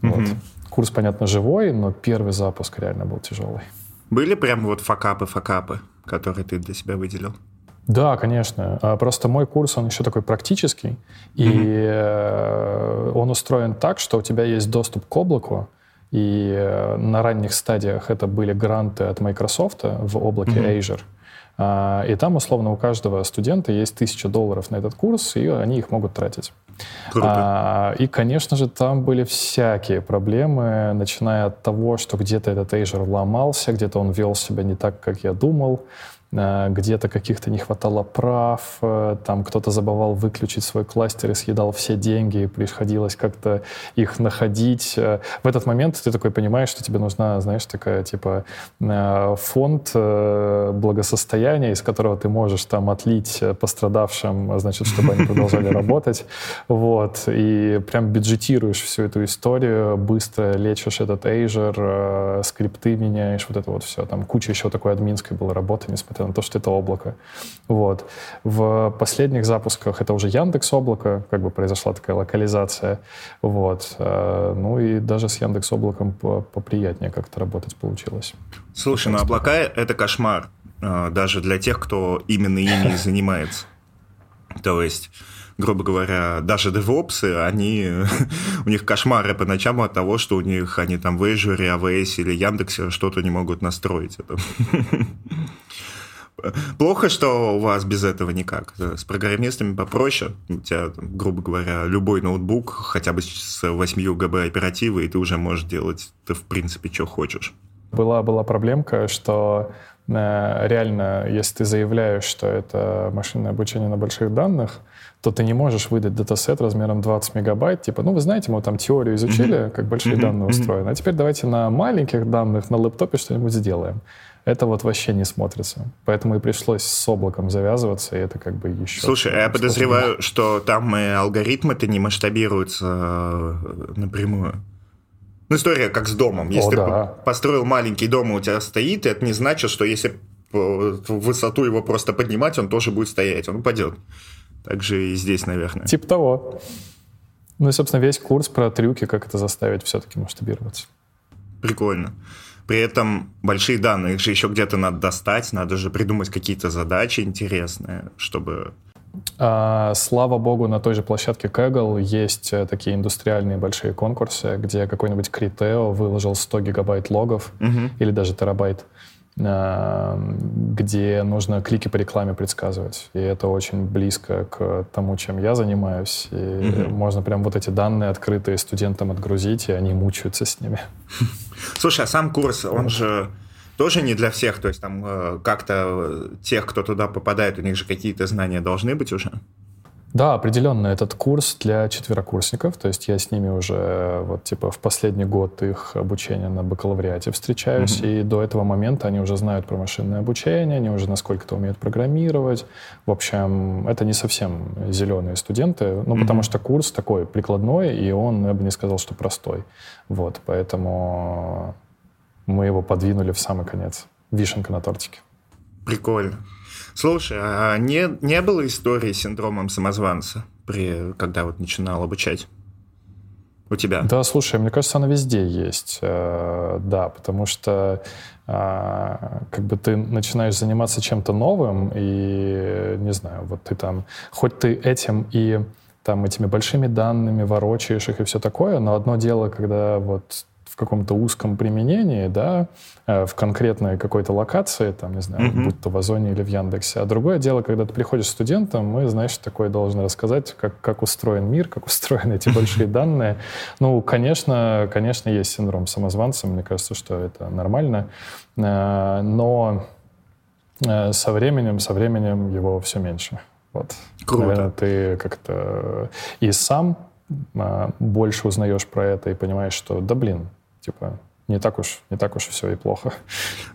Mm-hmm. Вот. Курс, понятно, живой, но первый запуск реально был тяжелый. Были прям вот факапы-факапы, которые ты для себя выделил? Да, конечно. А, просто мой курс, он еще такой практический, и mm-hmm. он устроен так, что у тебя есть доступ к облаку, и э, на ранних стадиях это были гранты от Microsoft в облаке mm-hmm. Azure. А, и там, условно, у каждого студента есть тысяча долларов на этот курс, и они их могут тратить. Круто. А, и, конечно же, там были всякие проблемы, начиная от того, что где-то этот Azure ломался, где-то он вел себя не так, как я думал, где-то каких-то не хватало прав, э, там кто-то забывал выключить свой кластер и съедал все деньги, и приходилось как-то их находить. Э, в этот момент ты такой понимаешь, что тебе нужна, знаешь, такая типа фонд благосостояния, из которого ты можешь там отлить пострадавшим, значит, чтобы они продолжали работать. Вот. И прям бюджетируешь всю эту историю, быстро лечишь этот Azure, скрипты меняешь, вот это вот все. Там куча еще такой админской была работы, несмотря несмотря на то, что это облако. Вот. В последних запусках это уже Яндекс облако, как бы произошла такая локализация. Вот. Э, ну и даже с Яндекс облаком поприятнее как-то работать получилось. Слушай, ну облака — это кошмар. Э, даже для тех, кто именно ими занимается. То есть грубо говоря, даже девопсы, они, у них кошмары по ночам от того, что у них они там в Azure, AWS или Яндексе что-то не могут настроить. Это. Плохо, что у вас без этого никак. С программистами попроще. У тебя, грубо говоря, любой ноутбук, хотя бы с 8 ГБ оперативы, и ты уже можешь делать ты в принципе, что хочешь. Была, была проблемка, что э, реально, если ты заявляешь, что это машинное обучение на больших данных, то ты не можешь выдать датасет размером 20 мегабайт. Типа, ну, вы знаете, мы там теорию изучили, как большие данные устроены, а теперь давайте на маленьких данных на лэптопе что-нибудь сделаем это вот вообще не смотрится. Поэтому и пришлось с облаком завязываться, и это как бы еще... Слушай, я подозреваю, что там и алгоритмы-то не масштабируются э, напрямую. Ну, история как с домом. Если О, ты да. построил маленький дом, и у тебя стоит, это не значит, что если высоту его просто поднимать, он тоже будет стоять, он упадет. Так же и здесь, наверное. Типа того. Ну и, собственно, весь курс про трюки, как это заставить все-таки масштабироваться. Прикольно. При этом большие данные, их же еще где-то надо достать, надо же придумать какие-то задачи интересные, чтобы... А, слава богу, на той же площадке Kaggle есть э, такие индустриальные большие конкурсы, где какой-нибудь Критео выложил 100 гигабайт логов угу. или даже терабайт. Где нужно клики по рекламе предсказывать. И это очень близко к тому, чем я занимаюсь. И угу. можно прям вот эти данные открытые студентам отгрузить, и они мучаются с ними. Слушай, а сам курс, он же тоже не для всех, то есть там э, как-то тех, кто туда попадает, у них же какие-то знания должны быть уже? Да, определенно. Этот курс для четверокурсников. То есть я с ними уже вот типа в последний год их обучения на бакалавриате встречаюсь. Mm-hmm. И до этого момента они уже знают про машинное обучение, они уже насколько-то умеют программировать. В общем, это не совсем зеленые студенты, ну, mm-hmm. потому что курс такой прикладной, и он, я бы не сказал, что простой. Вот, поэтому мы его подвинули в самый конец. Вишенка на тортике. Прикольно. Слушай, а не, не было истории с синдромом самозванца, при, когда вот начинал обучать? У тебя? Да, слушай, мне кажется, она везде есть. Э, да, потому что э, как бы ты начинаешь заниматься чем-то новым, и, не знаю, вот ты там, хоть ты этим и там этими большими данными ворочаешь их и все такое, но одно дело, когда вот каком-то узком применении, да, э, в конкретной какой-то локации, там, не знаю, mm-hmm. будь то в Озоне или в Яндексе. А другое дело, когда ты приходишь студентом, мы, знаешь, такое должны рассказать, как, как устроен мир, как устроены эти большие данные. Ну, конечно, конечно, есть синдром самозванца, мне кажется, что это нормально, э, но э, со временем, со временем его все меньше. Вот. Круто. Наверное, ты как-то и сам больше узнаешь про это и понимаешь, что, да блин, типа, не так уж, не так уж все и плохо.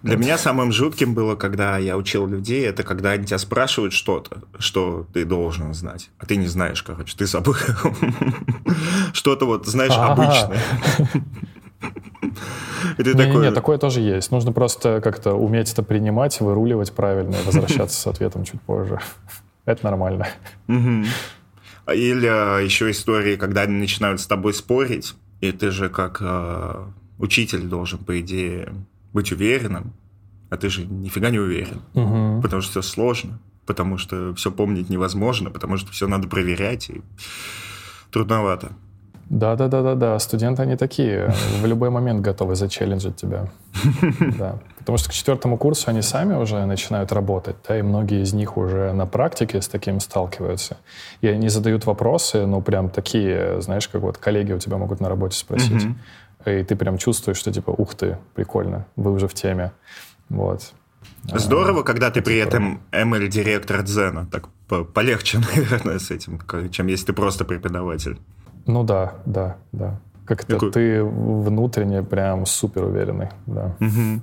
Для меня самым жутким было, когда я учил людей, это когда они тебя спрашивают что-то, что ты должен знать, а ты не знаешь, короче, ты забыл. Что-то вот, знаешь, обычное. И ты такой... Нет, такое тоже есть. Нужно просто как-то уметь это принимать, выруливать правильно и возвращаться с ответом чуть позже. Это нормально. Или а, еще истории, когда они начинают с тобой спорить, и ты же как э, учитель должен, по идее, быть уверенным, а ты же нифига не уверен, угу. потому что все сложно, потому что все помнить невозможно, потому что все надо проверять, и трудновато. Да, да, да, да, да. Студенты они такие. В любой момент готовы зачелленджить тебя. Да. Потому что к четвертому курсу они сами уже начинают работать, да, и многие из них уже на практике с таким сталкиваются. И они задают вопросы, ну, прям такие, знаешь, как вот коллеги у тебя могут на работе спросить. И ты прям чувствуешь, что типа, ух ты, прикольно, вы уже в теме. Вот. Здорово, когда ты при этом ML-директор Дзена. Так полегче, наверное, с этим, чем если ты просто преподаватель. Ну да, да, да. Как-то Какой? ты внутренне прям супер уверенный, да. Угу.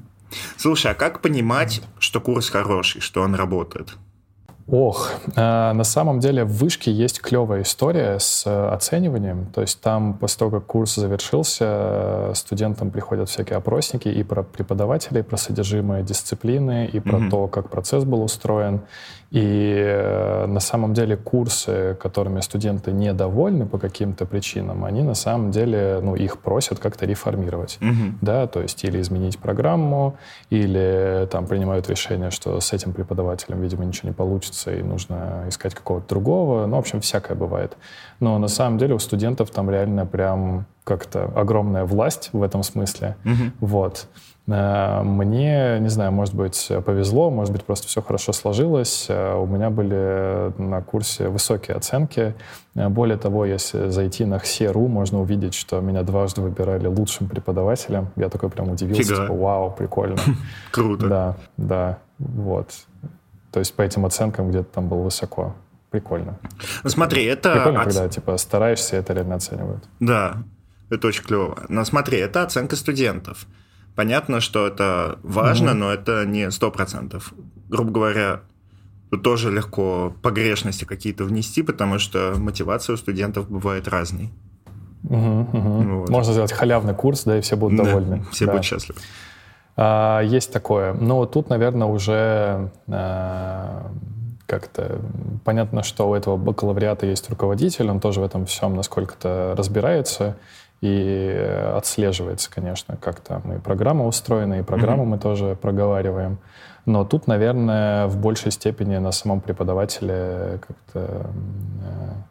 Слушай, а как понимать, что курс хороший, что он работает? Ох, э, на самом деле в вышке есть клевая история с э, оцениванием. То есть там после того, как курс завершился, э, студентам приходят всякие опросники и про преподавателей, про содержимое дисциплины, и про mm-hmm. то, как процесс был устроен. И э, на самом деле курсы, которыми студенты недовольны по каким-то причинам, они на самом деле, ну, их просят как-то реформировать, угу. да, то есть или изменить программу, или там принимают решение, что с этим преподавателем, видимо, ничего не получится, и нужно искать какого-то другого. Ну, в общем, всякое бывает. Но на самом деле у студентов там реально прям как-то огромная власть в этом смысле. Угу. Вот. Э, мне, не знаю, может быть, повезло, может быть, просто все хорошо сложилось. Э, у меня были на курсе высокие оценки. Э, более того, если зайти на XE.ru, можно увидеть, что меня дважды выбирали лучшим преподавателем. Я такой прям удивился, Фига. типа, вау, прикольно. Круто. Да, да, вот. То есть по этим оценкам где-то там было высоко. Прикольно. Ну смотри, это... Прикольно, когда, типа, стараешься, это реально оценивают. Да, это очень клево. Но смотри, это оценка студентов. Понятно, что это важно, mm-hmm. но это не сто процентов. Грубо говоря, тут тоже легко погрешности какие-то внести, потому что мотивация у студентов бывает разной. Угу, угу. Вот. Можно сделать халявный курс, да, и все будут да, довольны. Все да. будут счастливы. А, есть такое. Но тут, наверное, уже а, как-то понятно, что у этого бакалавриата есть руководитель, он тоже в этом всем насколько-то разбирается и отслеживается, конечно, как там и программа устроена, и программу mm-hmm. мы тоже проговариваем. Но тут, наверное, в большей степени на самом преподавателе как-то,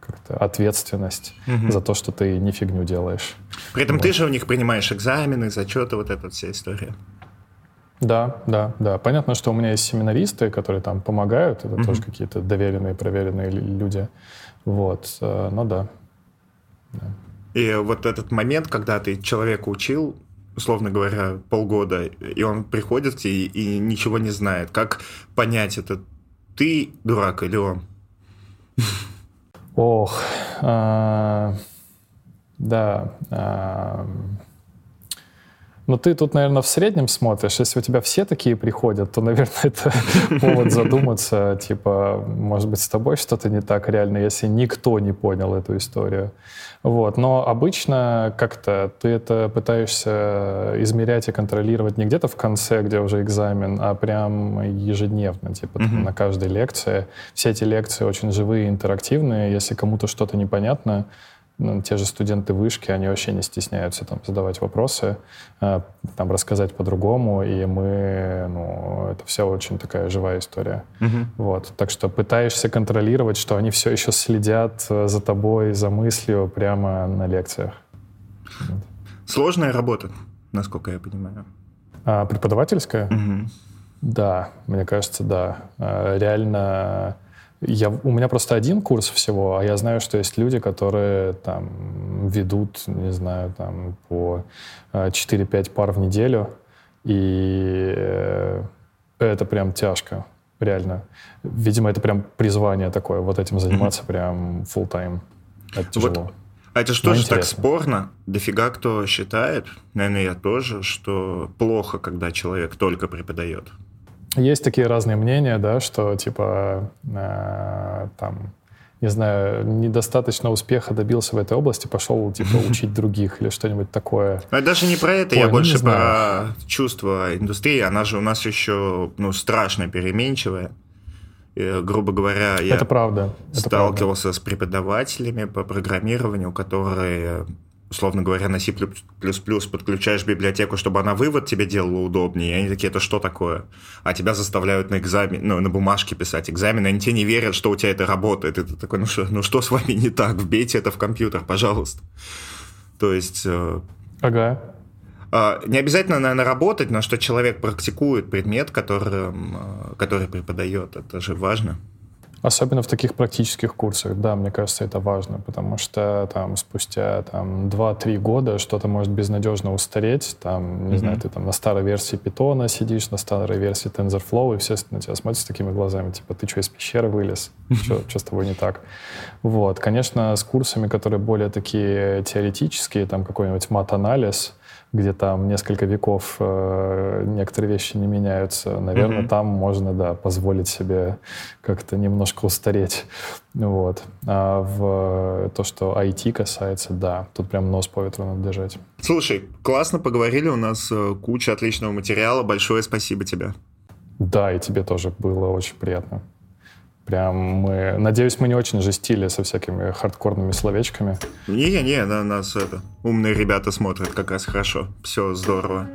как ответственность mm-hmm. за то, что ты не фигню делаешь. При этом вот. ты же у них принимаешь экзамены, зачеты, вот эта вся история. Да, да, да. Понятно, что у меня есть семинаристы, которые там помогают, это mm-hmm. тоже какие-то доверенные, проверенные люди. Вот, э, но да. да. И вот этот момент, когда ты человека учил, условно говоря, полгода, и он приходит к тебе и ничего не знает, как понять, это ты дурак или он? Ох, а, да. А, ну, ты тут, наверное, в среднем смотришь. Если у тебя все такие приходят, то, наверное, это повод задуматься, типа, может быть, с тобой что-то не так реально, если никто не понял эту историю. Вот. Но обычно как-то ты это пытаешься измерять и контролировать не где-то в конце, где уже экзамен, а прям ежедневно, типа mm-hmm. на каждой лекции. Все эти лекции очень живые, интерактивные. Если кому-то что-то непонятно, ну, те же студенты вышки, они вообще не стесняются там задавать вопросы, э, там рассказать по-другому, и мы, ну, это все очень такая живая история. Угу. Вот, так что пытаешься контролировать, что они все еще следят э, за тобой, за мыслью прямо на лекциях. Сложная работа, насколько я понимаю. А, преподавательская? Угу. Да, мне кажется, да. А, реально я, у меня просто один курс всего, а я знаю, что есть люди, которые там ведут, не знаю, там по 4-5 э, пар в неделю, и э, это прям тяжко, реально. Видимо, это прям призвание такое, вот этим заниматься mm-hmm. прям full time. Это тяжело. Вот. А это что же так спорно? Дофига кто считает, наверное, я тоже, что плохо, когда человек только преподает. Есть такие разные мнения, да, что типа э, там не знаю, недостаточно успеха добился в этой области, пошел, типа, учить других или что-нибудь такое. Но даже не про это, Ой, я ну, больше про чувство индустрии. Она же у нас еще, ну, страшно переменчивая. И, грубо говоря, я это правда. Это сталкивался правда. с преподавателями по программированию, которые условно говоря, на C++ подключаешь библиотеку, чтобы она вывод тебе делала удобнее, и они такие, это что такое? А тебя заставляют на экзамен, ну, на бумажке писать экзамен, они тебе не верят, что у тебя это работает. И ты такой, ну что, ну что с вами не так? Вбейте это в компьютер, пожалуйста. То есть... Э, ага. Uh, не обязательно, наверное, работать, но что человек практикует предмет, который, э, который преподает. Это же важно. Особенно в таких практических курсах, да, мне кажется, это важно, потому что там спустя там, 2-3 года что-то может безнадежно устареть, там, не mm-hmm. знаю, ты там на старой версии Python сидишь, на старой версии TensorFlow, и все на тебя смотрят с такими глазами, типа, ты что, из пещеры вылез? Что, что с тобой не так? Вот, конечно, с курсами, которые более такие теоретические, там какой-нибудь мат-анализ, где там несколько веков э, некоторые вещи не меняются, наверное, mm-hmm. там можно, да, позволить себе как-то немножко устареть. Вот. А в то, что IT касается, да, тут прям нос по ветру надо держать. Слушай, классно поговорили, у нас э, куча отличного материала, большое спасибо тебе. Да, и тебе тоже было очень приятно. Прям мы... Надеюсь, мы не очень жестили со всякими хардкорными словечками. Не-не, на нас это... Умные ребята смотрят как раз хорошо. Все здорово.